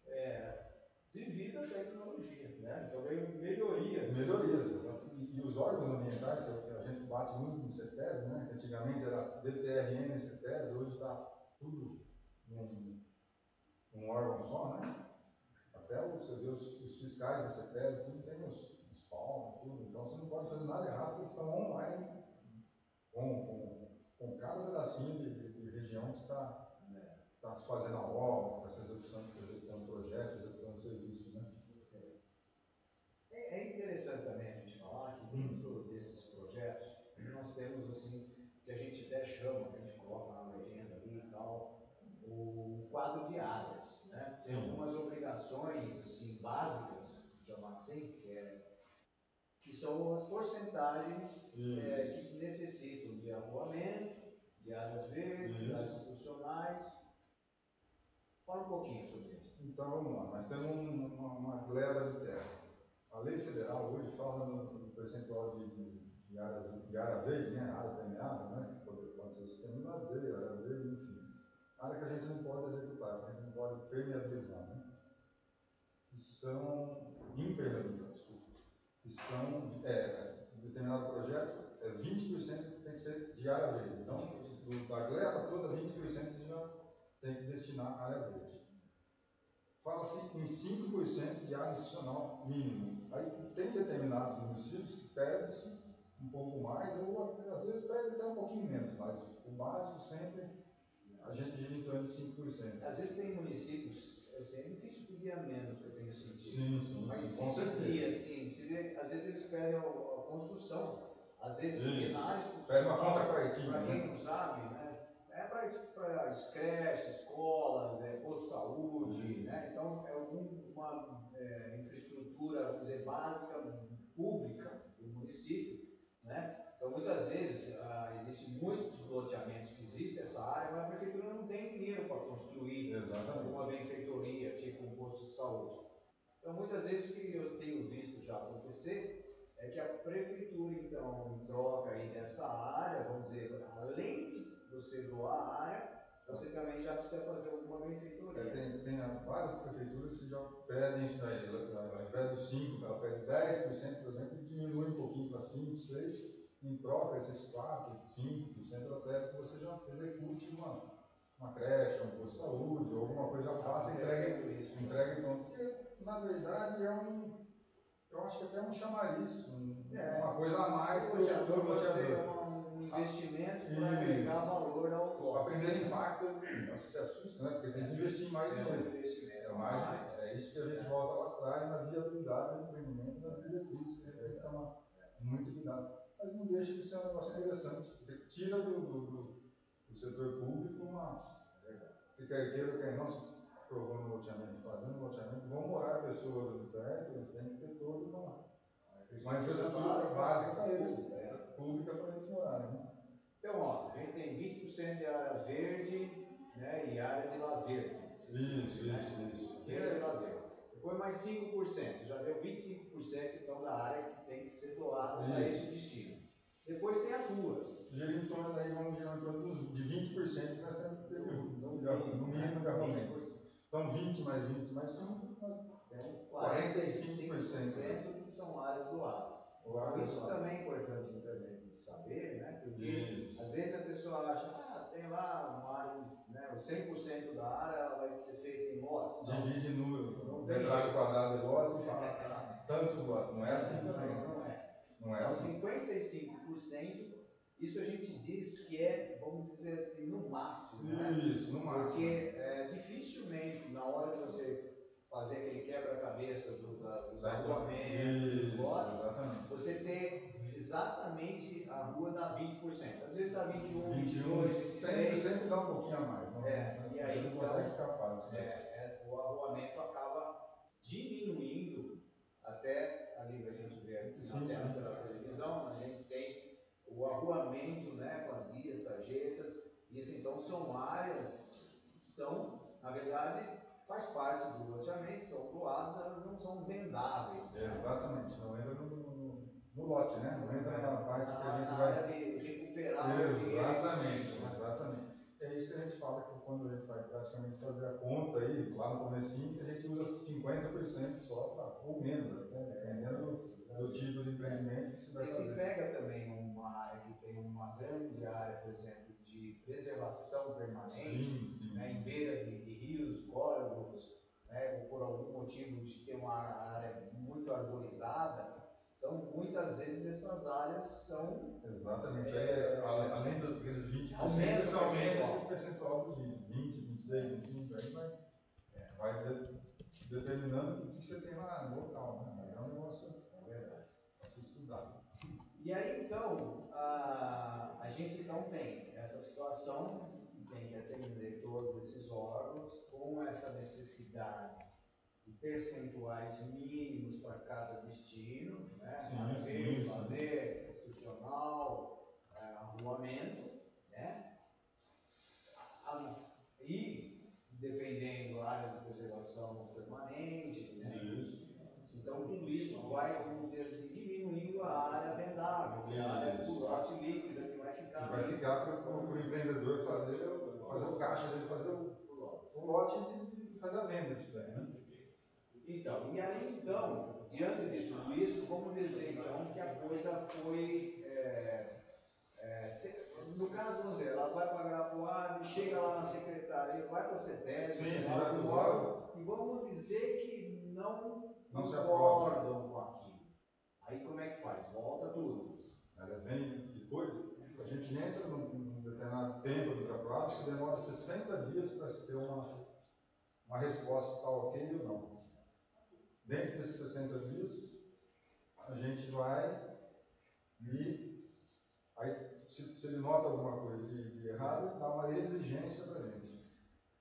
é, devido à tecnologia. Né? Então veio melhorias. Melhorias, e, e, os órgãos ambientais, que a gente bate muito no CETES, né? que antigamente era DPRN e CETES, hoje está tudo num, num, órgão só, né? Até você vê os, os fiscais da CETES, tudo tem os, os palmas, tudo. Então você não pode fazer nada errado, eles estão online com, com com cada pedacinho de, de, de região que está né, tá se fazendo a obra, está se executando, executando projetos, executando serviço. Né? É, é interessante também a gente falar que dentro hum. desses projetos nós temos assim, que a gente até chama, que a gente coloca na legenda ali e tal, o quadro de áreas. Tem algumas obrigações assim, básicas, chamar assim, que é que são as porcentagens é, que necessitam de arruamento, de áreas verdes, de áreas institucionais. Fala um pouquinho sobre isso. Então vamos lá, nós temos uma, uma gleba de terra. A lei federal hoje fala no, no percentual de, de, de, áreas, de área verde, né? área permeável, né? pode, pode ser o sistema de lazer, área verde, enfim. Área que a gente não pode executar, que a gente não pode permeabilizar. Né? Que são impermeabilizadas que são, é, determinado projeto, é 20% tem que ser de área verde. Então, do, da gleba toda, 20% você já tem que destinar à área verde. Fala-se em 5% de área institucional mínimo. Aí tem determinados municípios que pedem-se um pouco mais, ou às vezes pedem até um pouquinho menos, mas o básico sempre a gente gira em torno de 5%. Às vezes tem municípios, assim, é difícil pedir a menos, que eu tenho sentido. Sim, sim. Mas sim, se pedir, assim, se às vezes eles pedem a, a construção, às vezes área Pede uma contrapartida. Para quem né? não sabe, né? É para creches, escolas, é, posto de saúde, né? Então é alguma é, infraestrutura, vamos dizer, básica, pública do município, né? Então, muitas vezes, ah, existem muitos loteamentos existe essa área, mas a prefeitura não tem dinheiro para construir Exatamente. uma benfeitoria, tipo um posto de saúde. Então, muitas vezes, o que eu tenho visto já acontecer é que a prefeitura, então, em troca aí dessa área, vamos dizer, além de você doar a área, você também já precisa fazer alguma benfeitoria. É, tem, tem várias prefeituras que já pedem isso daí, ao invés dos 5%, ela pede 10%, por exemplo, e diminui um pouquinho para 5%, 6%, em troca esses 4, 5% até que você já execute uma, uma creche, um posto de saúde, ou alguma coisa fácil, entregue, isso, né? entregue pronto. Porque, na verdade, é um. Eu acho que até é um chamariz, um, é, uma coisa a mais para o teador. Um investimento para agregar valor ao clube. Aprender impacto, então, se assusta, né? Porque tem que investir mais é, dinheiro. É, mais, mais. é isso que a gente volta lá atrás na viabilidade do empreendimento, na diretriz, que é tem que é tomar muito cuidado. Mas não deixa de ser um negócio interessante, porque tira do, do, do, do setor público uma. Que quer queira, quer não, se aprovou no loteamento, fazendo loteamento, vão morar pessoas perto, eles têm que ter toda uma, uma infraestrutura básica para eles, pública para eles morarem. Né? Então, ó, a gente tem 20% de área verde né, e área de lazer. Isso, isso, né? isso. Verde e lazer. Depois mais 5%, já deu 25% então da área que tem que ser doada para esse destino. Depois tem as ruas. Gira em torno, aí vamos girar em torno dos, de 20% que nós temos que ter de rua, No no mínimo de arrumamento. 20%. Então 20 mais 20 mais 5, nós Tem 45% que são áreas doadas. Doadas, Isso doadas. também é importante internet saber, né? Porque Isso. às vezes a pessoa acha, ah, tem lá uma área, né, o 100% da área ela vai ser feita em lotes. Divide no tem metragem jeito. quadrada de lote e fala ah, tantos lotes. Não é assim também. Não, né? não é. Não Então, assim. 55%, isso a gente diz que é, vamos dizer assim, no máximo, né? Isso, no máximo. Porque é, dificilmente, na hora de você fazer aquele quebra-cabeça do, da, dos agrupamentos, dos lotes, você ter exatamente a rua dá 20%. Às vezes dá 21, 21, 22, sempre, 23. sempre dá um pouquinho a mais. Não, É, e aí, não então, consegue escapar disso. É, é, o arruamento acaba diminuindo até ali a gente vê aqui Sim, na tela sim. pela televisão, a gente tem o arruamento né, com as guias, sarjetas, isso então são áreas que são, na verdade, faz parte do loteamento, são doadas, elas não são vendáveis. né? Exatamente. Não entra no, no, no lote, né? Não entra na parte que a Na- gente na vai. área de recuperar o dinheiro Exatamente, né? exatamente. É isso que a gente fala que quando a gente vai praticamente fazer a conta aí, lá no comecinho, a gente usa 50% só para, ou menos até, dependendo do, do tipo de empreendimento que você vai E se fazer. pega também uma área que tem uma grande área, por exemplo, de preservação permanente, Sim, sim. né, em beira de, de rios, córregos, né, ou por algum motivo de ter uma área muito arborizada, então muitas vezes essas áreas são Exatamente. É, Aí, além, daqueles 20%, Aumenta aumenta percentual. esse percentual dos 20, 20, 26, 25, aí vai, vai de- determinando o que você tem lá no local, né? Mas é um negócio é verdade. a se estudar. E aí então a, a gente então tem essa situação que tem que atender todos esses órgãos com essa necessidade de percentuais mínimos para cada destino, né? Sim, verde, sim. lazer, institucional, eh, arruamento, né? E dependendo áreas de preservação permanente, né? Isso. Então tudo isso vai, vamos dizer assim, diminuindo a área vendável, que é a área Isso. do lote líquida que vai E ficar vai ali. ficar para o empreendedor fazer, o- fazer o caixa dele, fazer o, o lote de, fazer a venda daí, né? Então, e aí então, diante de tudo isso, vamos dizer então que a coisa foi. é, é, se- no caso, vamos dizer, ela vai para Grapuari, chega lá na secretaria, vai para a CETES, vai pro pro órgão, e vamos dizer que não, Não se concordam com aquilo. Aí como é que faz? Volta tudo. Ela vem depois, a gente entra num, num determinado tempo do trabalho, se demora 60 dias para ter uma, uma resposta está ok ou não. Dentro desses 60 dias, a gente vai e aí, se, se ele nota alguma coisa de, de errado, dá uma exigência para a gente.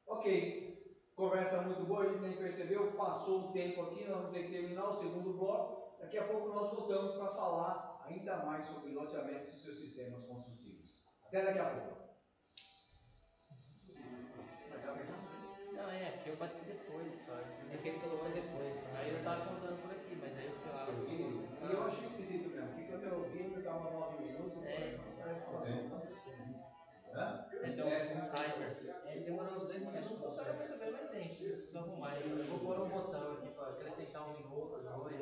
Ok, conversa muito boa, a gente nem percebeu, passou o tempo aqui, nós vamos ter que terminar o segundo bloco. Daqui a pouco nós voltamos para falar ainda mais sobre loteamento e seus sistemas construtivos. Até daqui a pouco. Não, é, aqui eu bati depois só. É que ele colocou depois. Aí eu tava contando por aqui, mas aí eu fui lá. E eu achei esquisito mesmo, porque quando eu vi, ele estava 9 minutos, eu É. "Não, parece que passou. Hã? Então, É, timer. É, demorou uns 10 minutos. Não funciona muito bem, mas tem. Preciso arrumar. Eu vou pôr um botão aqui pra acrescentar um minuto, dois.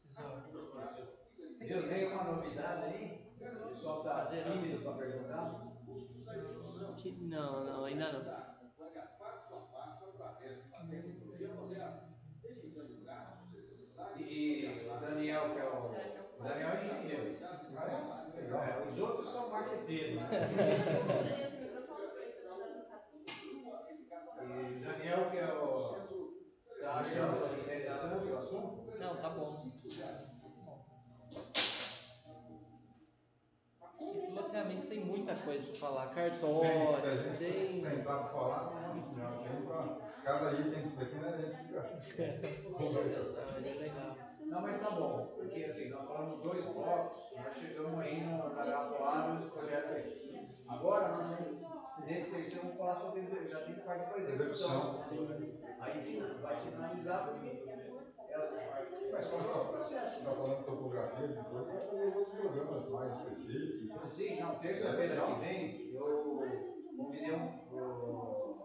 Preciso. Viu? Tem uma novidade aí? O pessoal está Fazer- tímido para perguntar? Que- Não, não, ainda não. E o Daniel, que é o. o Daniel é engenheiro. Ah, é? Legal. É, os outros são marqueteiros. né? E Daniel, que é o. Tá Realmente tem muita falar. Tem, Cartório, se a gente tem. sentar para falar, nossa senhora, tem pra cada item aqui, né? A gente fica conversando. É. Não, mas tá bom, porque assim, nós falamos dois blocos, nós chegamos aí no Carapuá do projeto aí. Agora nós vamos, nesse terceiro, vamos falar sobre já tem parte para execução. Aí vai finalizar porque. Mas como você está falando de topografia, depois vai fazer os outros programas mais específicos. Sim, não, terça-feira que vem eu convidei um, um,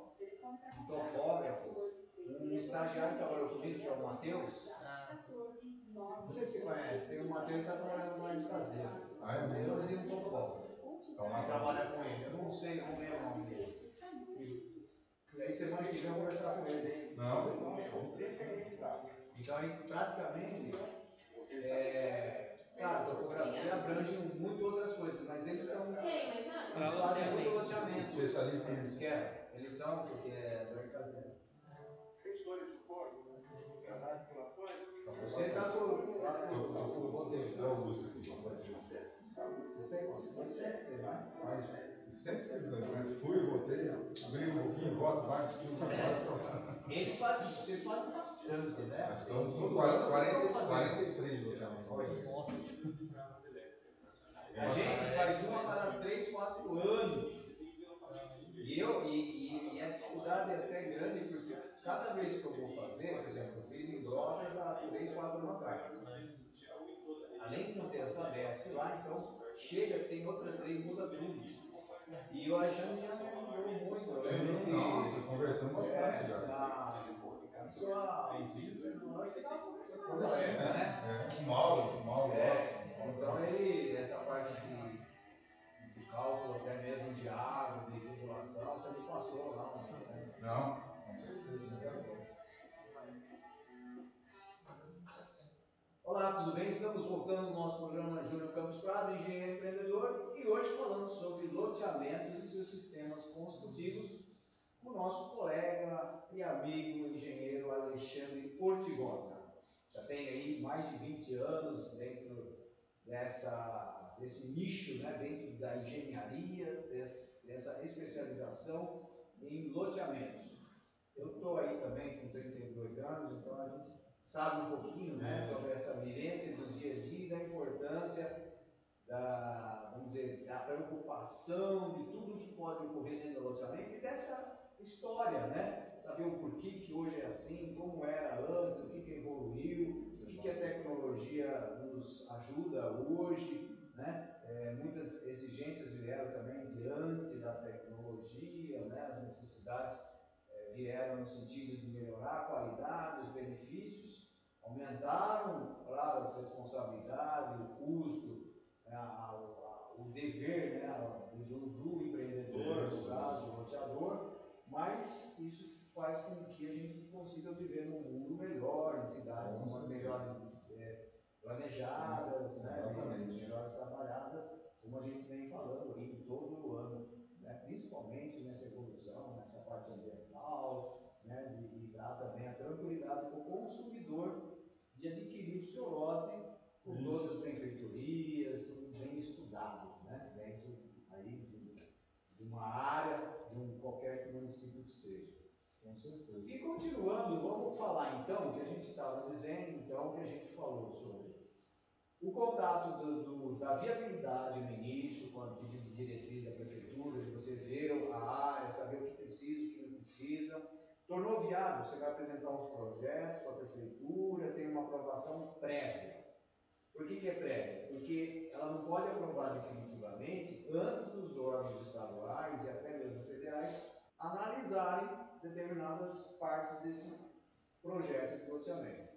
um topógrafo, um estagiário que trabalhou comigo, que é o Matheus. Não sei se você conhece, tem um Matheus que está trabalhando mais de fazer. Ah, é mesmo? Matheus e um topógrafo. Então, Vai trabalhar com ele, eu não sei, não lembro o nome dele. E aí semana que vem eu vou conversar com ele. Não, Então aí praticamente, é, claro, topografia abrange muito outras coisas, mas eles são, eles fazem muito loteamento. especialista Eles nisso. querem, eles são, porque é do fazer. Você tá com, lá com, com o roteiro, É o Augusto aqui, pode ser. Você sempre, você sempre, vai. Mas sempre né? fui, voltei, abri um pouquinho, volto, vai, tudo vai. Eles fazem, vocês fazem bastante, né? Estamos com 40, 40, 43 loteamentos. A gente faz uma cada três, quatro anos. E, eu, e, e, a dificuldade é até grande, porque cada vez que eu vou fazer, por exemplo, eu fiz em Brotas há três, quatro anos atrás. Além de não ter essa BS lá, então chega, tem outras leis, muda tudo. E eu achando que já não mudou muito. Sim, que- nossa, conversamos bastante já. na sua. É, né? é, o Mauro, o Mauro, É, o então Mauro. ele, essa parte de, de cálculo até mesmo de água, de tubulação, você me passou lá. Né? Não, Olá, tudo bem? Estamos voltando ao nosso programa Júnior Campos Prado, Engenheiro Empreendedor, e hoje falando sobre loteamentos e seus sistemas construtivos com o nosso colega e amigo engenheiro Alexandre Ortigosa. Já tem aí mais de 20 anos dentro dessa, desse nicho, né, dentro da engenharia, dessa especialização em loteamentos. Eu estou aí também com 32 anos, então a gente sabe um pouquinho né, sobre essa vivência do dia a dia e da importância da, vamos dizer, da preocupação de tudo que pode ocorrer dentro do loteamento e dessa história, né? Saber o porquê que hoje é assim, como era antes, o que, que evoluiu, o que, que a tecnologia nos ajuda hoje, né? É, muitas exigências vieram também diante da tecnologia, né? As necessidades eh, vieram no sentido de melhorar a qualidade, os benefícios, aumentaram, claro, as responsabilidades, o custo, né, a- a- o dever né, a- do, do empreendedor, Isso, no caso, do loteador, mas isso faz com que a gente consiga viver num mundo melhor, em cidades Com mais certeza. melhores eh, planejadas, né, Exatamente. melhores trabalhadas, como a gente vem falando aí todo o ano, né, principalmente nessa evolução, nessa parte ambiental, né, de, de dar também a tranquilidade para o consumidor de adquirir o seu lote com todas as benfeitorias, tudo bem estudado, né, dentro aí de, de uma área, de um qualquer município que seja. Com certeza. E continuando, vamos falar então, que a gente estava dizendo, então, que a gente falou sobre o contato do, do- da viabilidade no início, com a diretriz da prefeitura, de você ver a área, saber o que precisa, o que não precisa. Tornou viável, você vai apresentar uns projetos para a prefeitura, tem uma aprovação prévia. Por que, que é prévia? Porque ela não pode aprovar definitivamente antes dos órgãos estaduais e até mesmo federais analisarem determinadas partes desse projeto de loteamento.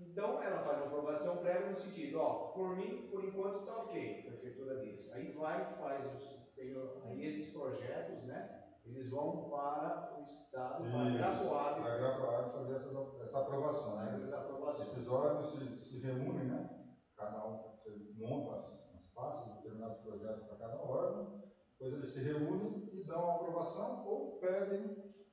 Então, ela faz uma aprovação prévia no sentido, ó, por mim, por enquanto está ok, a prefeitura diz. Aí vai, faz os, tem, aí esses projetos, né, eles vão para o Estado, para a Grapoab, Vai gravar e fazer essa, essa aprovação, né? aprovações. Esses órgãos se, se reúnem, né? Cada um, você monta as, as pastas, determinados projetos para cada órgão, depois eles se reúnem e dão a aprovação ou pedem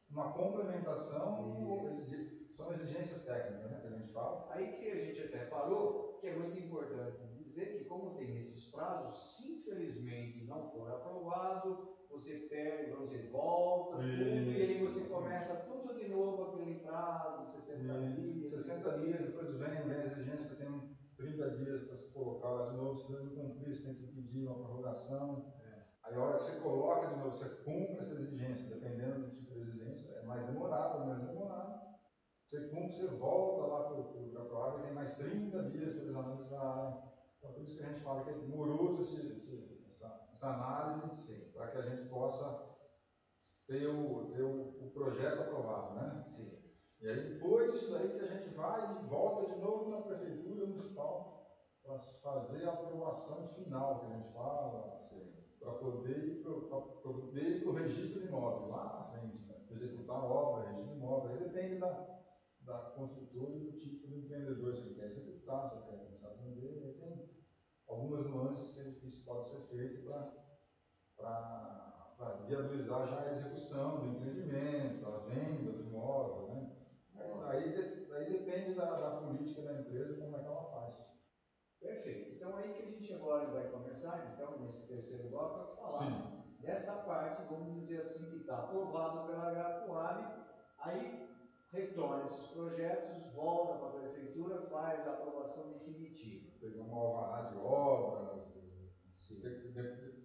uma complementação, ou exi- são exigências técnicas, né? Que a gente fala. Aí que a gente até parou, que é muito importante dizer que como tem esses prazos, se infelizmente não for aprovado, você perde, vamos dizer, volta, tudo, e aí você começa tudo de novo, aquele prazo de 60 E dias. 60 dias, depois vem, a exigência, tem 30 dias para se colocar de novo, se você não cumprir, você tem que pedir uma prorrogação. Aí a hora que você coloca de novo, você cumpre essa exigência, dependendo do tipo de exigência, é mais demorado, é menos demorado. Você cumpre, você volta lá para o prova e tem mais 30 dias para eles analisarem. Então por isso que a gente fala que é moroso esse, esse, essa, análise, para que a gente possa ter o, ter o, o projeto aprovado, né? Sim. E aí depois disso daí que a gente vai e volta de novo na prefeitura municipal para fazer a aprovação final que a gente fala, para poder ir para o registro de imóveis lá na frente, né? executar a obra, registro de imóveis, aí depende da, da construtora e do tipo de empreendedor que você quer executar, se quer começar a vender, aí tem algumas nuances que isso pode ser feito para viabilizar já a execução do empreendimento, a venda do imóvel, né? Aí, aí depende da, da política da empresa, como é que ela faz. Perfeito. Então aí que a gente agora vai começar, então, nesse terceiro bloco, a falar Sim. dessa parte, vamos dizer assim, que está aprovado pela Grapuari, aí retorna esses projetos, volta para a prefeitura, faz a aprovação definitiva. Pegar um alvará de obras, tem,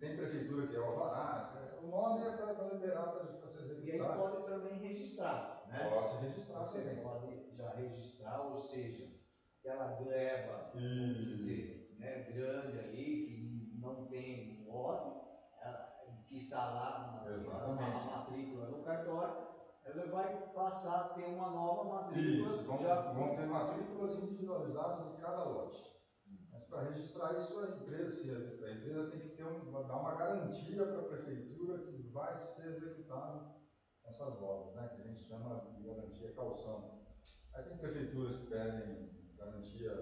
tem- prefeitura que é alvará, o nome é para liberar para ser E aí executado. pode também registrar, né? Pode registrar Você também. pode já registrar, ou seja, aquela gleba, vamos dizer, né, grande ali, que não tem lote, que está lá na, na matrícula no cartório, ela vai passar a ter uma nova matrícula. Isso, vão, já vão ter matrículas individualizadas de cada lote. Para registrar isso, a empresa, a empresa tem que ter um, dar uma garantia para a prefeitura que vai ser executado essas obras, né? que a gente chama de garantia calção. Aí tem prefeituras que pedem garantia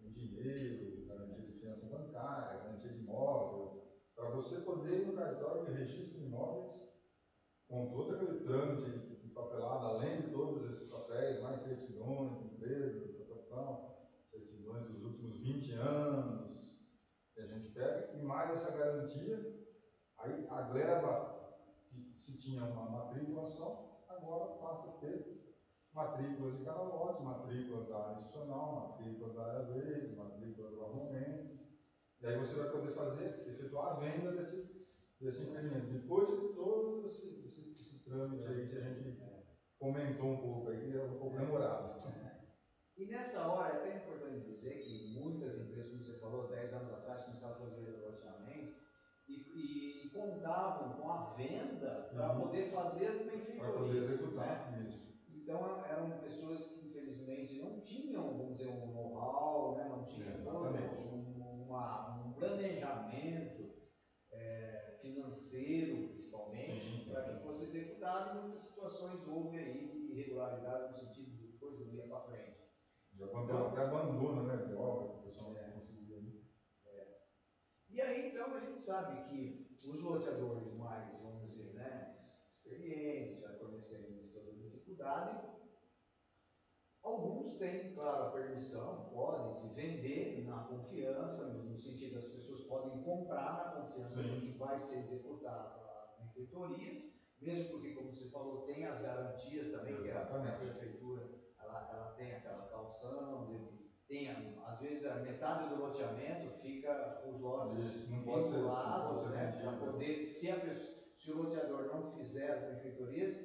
em dinheiro, garantia de finança bancária, garantia de imóvel, para você poder ir no cartório de registro de imóveis com todo aquele trâmite de papelada, além de todos esses papéis, mais certidões empresas, tal, tal, tal, certidões dos últimos 20 anos, que a gente pega, e mais essa garantia, aí a gleba, que se tinha uma matrícula só, agora passa a ter matrículas de cada lote, matrículas da área institucional, matrículas da área verde, matrícula do armamento, e aí você vai poder fazer, efetuar a venda desse, desse empreendimento. Depois de todo esse, esse, esse trâmite aí que a gente comentou um pouco aí, é um pouco demorado. E nessa hora é até importante dizer que muitas empresas, como você falou, 10 anos atrás começaram a fazer loteamento e, e contavam com a venda para Uhum. poder fazer as Para benfeitorias. poder né? executar isso. Então eram pessoas que infelizmente não tinham, vamos dizer, um know-how, né? não tinham um, uma- um planejamento eh, financeiro, principalmente, para que fosse executado. E muitas situações houve aí de irregularidade no sentido de coisa não ia para frente. Já abandona, até abandona, né, de que o pessoal É. ir. E aí então a gente sabe que os loteadores mais, vamos dizer, né, experientes, já conhecendo toda a dificuldade, alguns têm, claro, a permissão, podem se vender na confiança, no sentido das pessoas podem comprar na confiança Sim. de que vai ser executado as benfeitorias, mesmo porque, como você falou, tem as garantias também, que a, a Exatamente. prefeitura ela, ela tem aquela calção, tem, às vezes a metade do loteamento fica os lotes não pode ser né, para poder, se, pessoa- se o loteador não fizer as benfeitorias,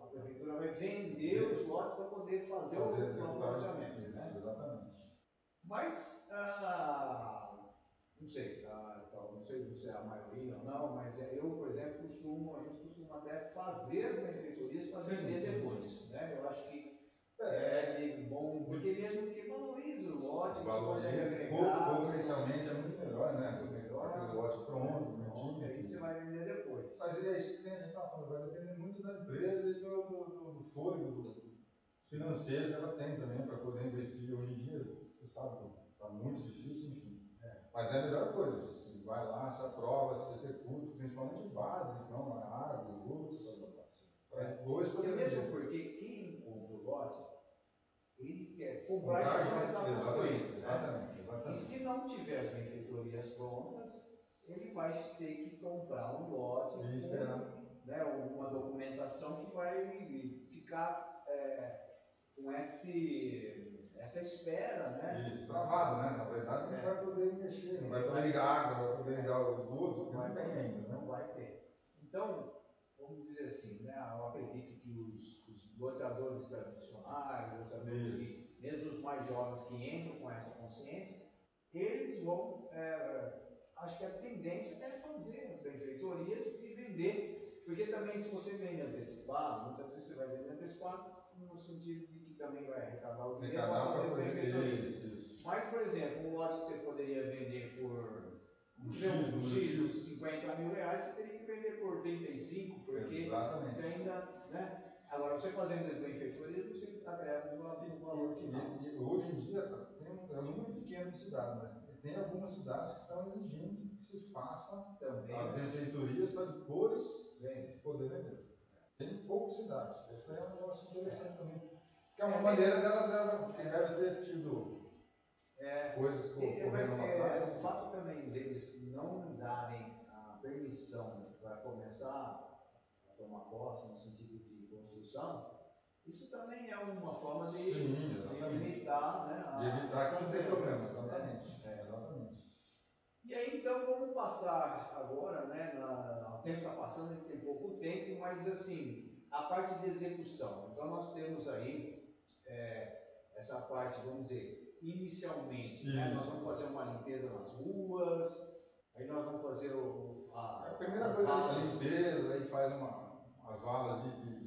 a prefeitura vai vender os lotes para poder fazer, o Fazer próprio executar loteamento. isso, Né? Exatamente. Mas, ah, não sei, ah, tal, não sei se é a maioria ou não, mas é, eu, por exemplo, costumo, a gente costuma até fazer as benfeitorias para vender depois. Né? Eu acho que É, é bom, porque mesmo que valoriza o lote, você valoriza, consegue pouco, agregar, pouco você inicialmente é muito melhor, né? Muito melhor. Aquele lote pronto, Pronto, bonitinho. aí você vai vender depois. Mas é isso que a gente está falando, vai depender muito da empresa e do, do, do- fôlego financeiro que ela tem também para poder investir. Hoje em dia, você sabe, está muito difícil, enfim. Mas é a melhor coisa, você vai lá, se aprova, se executa, principalmente o básico, então, a água, luz, para depois poder mesmo. porque quem compra o lote, comprar e Comprar já já- começar a construir. Exatamente, né? exatamente, E se não tiver as benfeitorias prontas, ele vai ter que comprar um lote com né, uma documentação que vai ficar é, com esse, essa espera, né? Isso, travado, né? Na verdade, não É. vai poder mexer, não vai poder ligar água, não vai poder ligar o esgoto, não tem ainda, né? Não vai ter. Então, vamos dizer assim, né? Eu acredito que os, os loteadores tradicionais, loteadores que, os mais jovens que entram com essa consciência, eles vão, é, acho que a tendência é fazer as benfeitorias e vender, porque também se você vende antecipado, muitas vezes você vai vender antecipado no sentido de que também vai arrecadar o dinheiro para fazer as benfeitorias. Mas, por exemplo, um lote que você poderia vender por Um X, X. 50 mil reais, você teria que vender por 35, porque Exatamente. você ainda, né? Agora, você fazendo as benfeitorias, você agrega um valor, um valor final. E, e hoje em dia tem um, é um número pequeno de cidades, mas tem algumas cidades que estão exigindo que se faça Também. as benfeitorias para depois Vende. poder vender. Tem poucas cidades. Esse é um negócio interessante também. Que é É, uma maneira dela, dela que deve ter tido É, coisas e- lá é, atrás. o fato também deles não darem a permissão para começar a tomar posse no sentido construção, isso também é uma forma de, Sim, de limitar, né? a- De evitar que não tenha problema, né? exatamente. É. Exatamente. E aí então vamos passar agora, né? na- o tempo está passando, a gente tem pouco tempo, mas assim, a parte de execução. Então nós temos aí é, essa parte, vamos dizer, inicialmente, né, nós vamos fazer uma limpeza nas ruas, aí nós vamos fazer o, a, A primeira coisa é a limpeza, aí faz uma, as valas de, de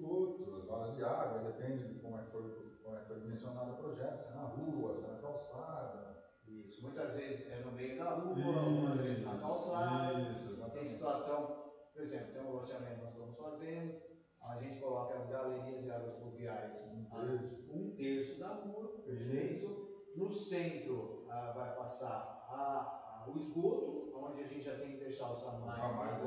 esgoto, as valas de água, depende de como é que foi, como é que foi dimensionado o projeto, se é na rua, se é na calçada. Isso, muitas vezes é no meio da rua, outras vezes na calçada. Isso, Tem situação, por exemplo, tem um loteamento que nós estamos fazendo, a gente coloca as galerias de águas pluviais Um terço. um terço da rua, perfeito. No centro ah, vai passar a- a- o esgoto, onde a gente já tem que deixar os Os ramais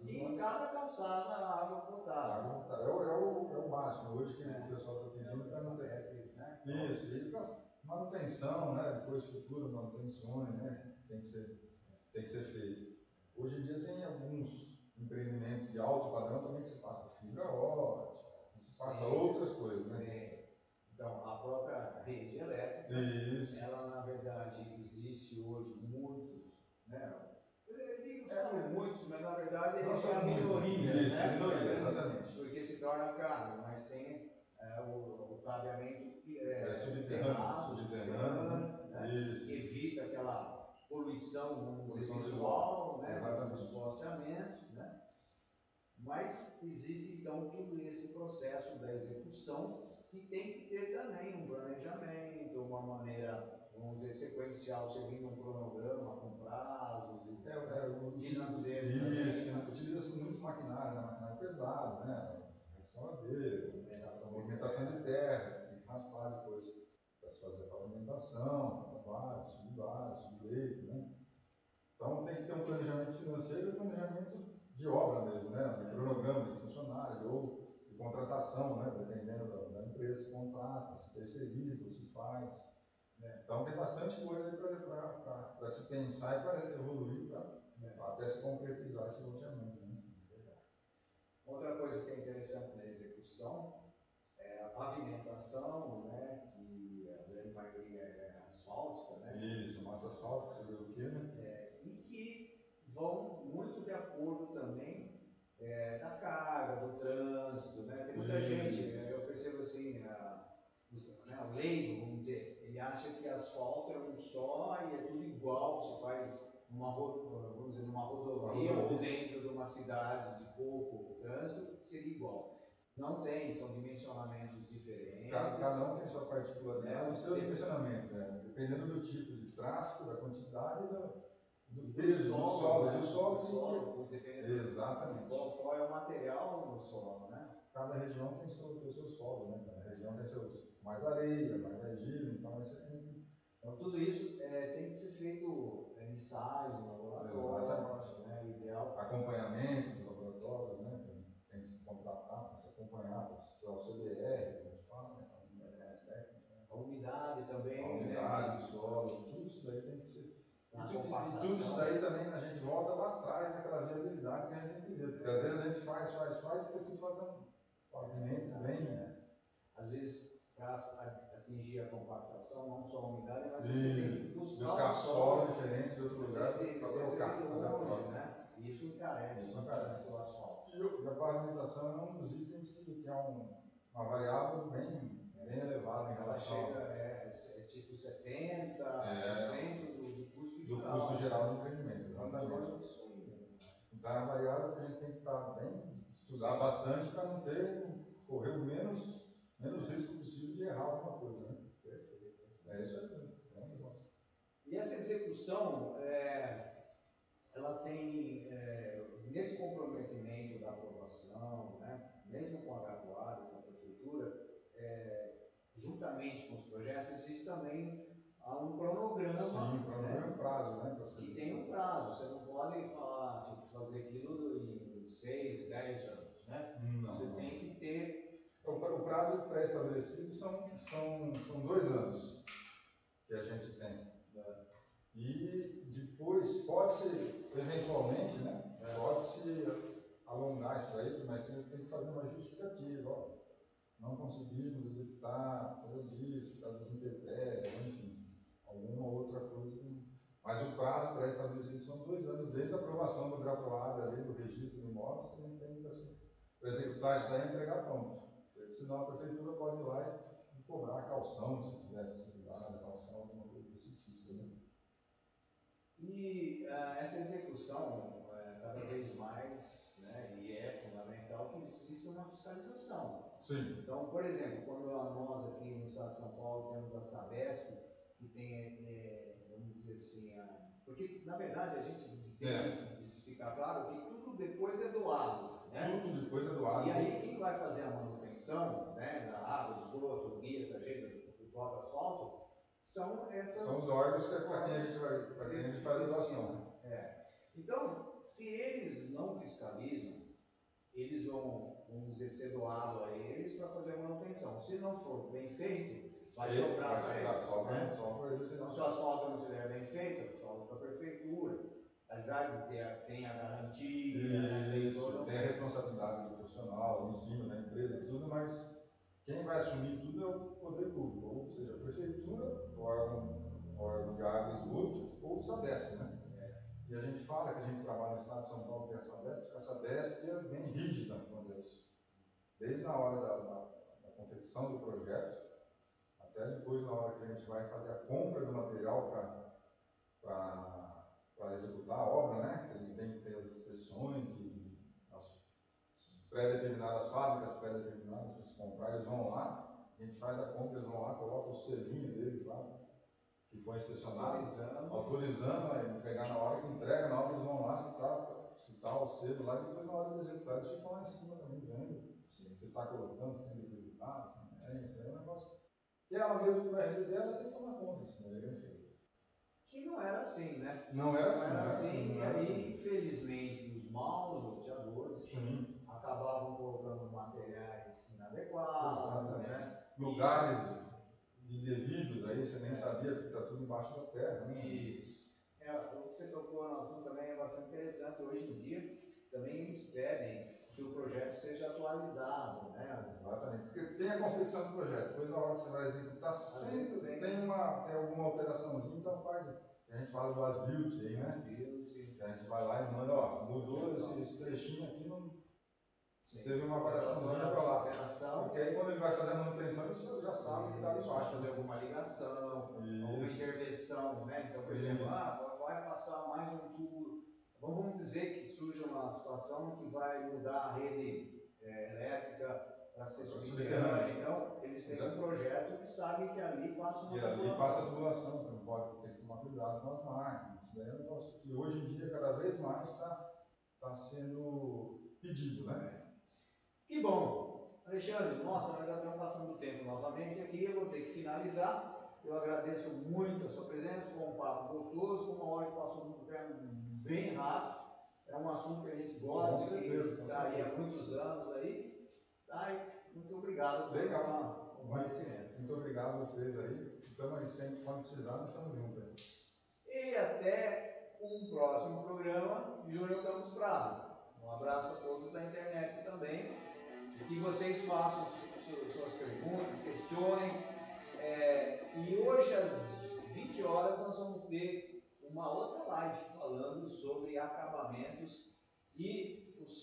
e em cada calçada a água potável. É o, é, o, é o básico hoje que É. o pessoal está pedindo para não ter. né? Isso, e para manutenção, né? Depois futuras manutenções, né? Tem que ser, tem que ser feito. Hoje em dia tem alguns empreendimentos de alto padrão também que se passa fibra ótica, que se passa Sim. outras coisas, né? É, Então, a própria rede elétrica, Isso. ela na verdade existe hoje muitos, né? Eu digo falo muitos, mas na verdade Não é são a muitos, minoria, isso, né? a minoria, exatamente. Porque se torna caro, mas tem é, é, É, subterrâneo, subterrâneo, né? Evita aquela poluição, visual, né? Exatamente. Né? Mas existe então todo esse processo da execução que tem que ter também um planejamento, uma maneira, vamos dizer, sequencial, seguindo um cronograma com prazos É, é, financeiro Isso, né? utiliza-se muito maquinário, né? maquinário pesado, né? Escavadeira, Movimentação de movimentação de terra, tem que raspar depois para se fazer a pavimentação, base, subbase, subleito, né? Então tem que ter um planejamento financeiro e um planejamento de obra mesmo, né? De cronograma de funcionário ou de contratação, né? Dependendo da, da empresa, se contrata, se terceiriza, se faz. né? Então tem bastante coisa aí para se pensar e para evoluir, para até se concretizar esse loteamento. Né? Outra coisa que é interessante na execução é a pavimentação, né, asfáltica, né, Isso, massa asfáltica, você vê o quê, né? é, e que vão muito de acordo também é, da carga, do trânsito, né, tem muita Isso. gente, é, eu percebo assim, a, né, o leigo, vamos dizer, ele acha que asfalto é um só e é tudo igual, se faz numa, ro- vamos dizer, numa Uma rodovia. ou dentro de uma cidade de pouco trânsito, seria igual. Não tem, são dimensionamentos diferentes. Cada, cada um tem sua particularidade, É, os seus dimensionamentos, né? dependendo do tipo de tráfego, da quantidade do, do do peso, do solo, né, do solo. do solo, Exatamente. qual, é o material no solo, né? Cada região tem seu, tem seu solo, né? Cada região tem seus mais areia, mais argila, então isso que. Então tudo isso é, tem que ser feito é, ensaios no laboratório, né? Ideal. acompanhamento dos laboratórios, né? Tem, tem que se contratar para se acompanhar, para o CDR, como a gente fala, né? Para unidades técnicas, né? A umidade também, A né? umidade do solo, tudo isso daí tem que ser. Na E tudo- isso daí também a gente volta lá atrás naquela viabilidade que a gente tem que ver. Porque às vezes a gente faz, faz, faz, depois tem que fazer um pavimento bem. É. Às vezes, para atingir a compactação, não só a umidade, mas você tem que E buscar, buscar solo diferente de outro lugar para a longe, né? E isso encarece Isso encarece. o asfalto. E e a pavimentação é um dos itens que, é um, uma variável bem, bem elevada em Ela relação chega, ao é, é tipo 70% É. do, do custo do geral. custo geral do empreendimento. Exatamente. Então, isso aí. É variável que a gente tem que estar bem, estudar bastante para não ter, correr o menos, menos risco possível de errar alguma coisa, né? É isso aí. É um negócio. E essa execução, é, ela tem, é, nesse comprometimento da aprovação, né, mesmo com a Gaguara, com a prefeitura, é, juntamente com os projetos, existe também há um cronograma Sim, para não né, um prazo, né? que tem um prazo. Você não pode falar, fazer aquilo em 6, 10 anos. Né? Não, Você tem que ter. O pra- o prazo pré-estabelecido são, são, são dois anos que a gente tem. E depois pode-se, eventualmente, né? Pode-se alongar isso aí, mas você tem que fazer uma justificativa. Ó. Não conseguimos executar por causa disso, por causa das intempéries, enfim, alguma outra coisa. que- Mas o prazo pré-estabelecido são dois anos, desde a aprovação do graduado ali, do registro de imóveis, que a gente tem para executar isso daí e entregar pronto. Senão a prefeitura pode ir lá e cobrar calção, se tiver dificuldade, calção, alguma coisa desse tipo. Né? E ah, essa execução, eh, cada vez mais, né, e é fundamental que exista uma fiscalização. Sim. Então, por exemplo, quando nós aqui no estado de São Paulo temos a Sabesp, que tem, eh, vamos dizer assim, a- porque na verdade a gente tem É. que ficar claro que tudo depois é doado, né? Tudo depois é doado. E aí quem vai fazer a manutenção né, da água, do esgoto, guia, sarjeta, do próprio asfalto, são essas. São os órgãos que é para quem a gente vai, para quem a gente faz a doação. É. Então, se eles não fiscalizam, eles vão, vamos dizer, ser doado a eles para fazer a manutenção. Se não for bem feito, vai sobrar para eles. né? se o asfalto não estiver bem feito, para a prefeitura. Apesar de ter a, tem a garantia, né, tem todo Isso, tem a responsabilidade do profissional, em cima da empresa e tudo, mas quem vai assumir tudo é o poder público, ou seja, a prefeitura, o órgão, órgão de água e esgoto, ou o SADESP, né? E a gente fala que a gente trabalha no estado de São Paulo, tem a SADESP, porque a SADESP é bem rígida quanto a isso. Desde na hora da, da, da confecção do projeto, até depois na hora que a gente vai fazer a compra do material para executar a obra, né? Eles têm que ter as inspeções e as pré-determinadas fábricas pré-determinadas para se comprar, eles vão lá, a gente faz a compra, eles vão lá, colocam o selinho deles lá, que foi inspecionado, autorizando. autorizando a entregar na hora que entrega, na hora que eles vão lá citar, citar o selo lá, e depois na hora de executar eles ficam lá em cima também vendo se está colocando, se tem liquidado, se não tem, isso aí é um negócio. Que ela mesmo que vai receber, ela tem que tomar conta disso, né? É. Que não era assim, né? Não era assim, Não era assim, Não e era aí, assim. infelizmente, os maus loteadores Sim. acabavam colocando materiais inadequados, né? Lugares indevidos, aí você nem sabia porque está tudo embaixo da terra, né? Isso. É, o que você tocou no assunto também é bastante interessante. Hoje em dia, também eles pedem que o projeto seja atualizado, né? As- Exatamente. Porque tem a confecção do projeto, depois na hora que você vai executar, vezes tem. tem, uma, tem alguma alteraçãozinha, então faz. A gente fala do as-built aí, né? build, A gente vai lá e manda, ó, mudou esse, esse trechinho aqui, não sim. teve uma variaçãozinha para lá. Alteração, Porque aí quando ele vai fazer a manutenção, ele já sabe que está embaixo. fazer alguma ligação, alguma intervenção, né? Então, por exemplo, ah, vai passar mais um tubo. Vamos dizer que surge uma situação que vai mudar a rede eh, elétrica para ser subterrânea. Então, eles têm um projeto que sabe que ali passa uma E ali passa a tubulação, que não pode ter que tomar cuidado com as máquinas. Isso daí é um negócio que hoje em dia, cada vez mais, está tá sendo pedido, né? Que bom! Alexandre, nossa, nós já estamos passando o tempo novamente aqui, eu vou ter que finalizar. Eu agradeço muito a sua presença, foi um papo gostoso, uma hora que passou um tempo bem rápido. É um assunto que a gente gosta, que né? daí há muitos anos aí. Tá, muito obrigado Legal. um conhecimento. Muito obrigado a vocês aí. Estamos sempre quando precisarmos, estamos juntos. Aí. E até um próximo programa, Júnior Campos Prado. Um abraço a todos da internet também. E que vocês façam suas perguntas, questionem. É, e hoje às 20 horas nós vamos ter uma outra live falando sobre acabamentos e os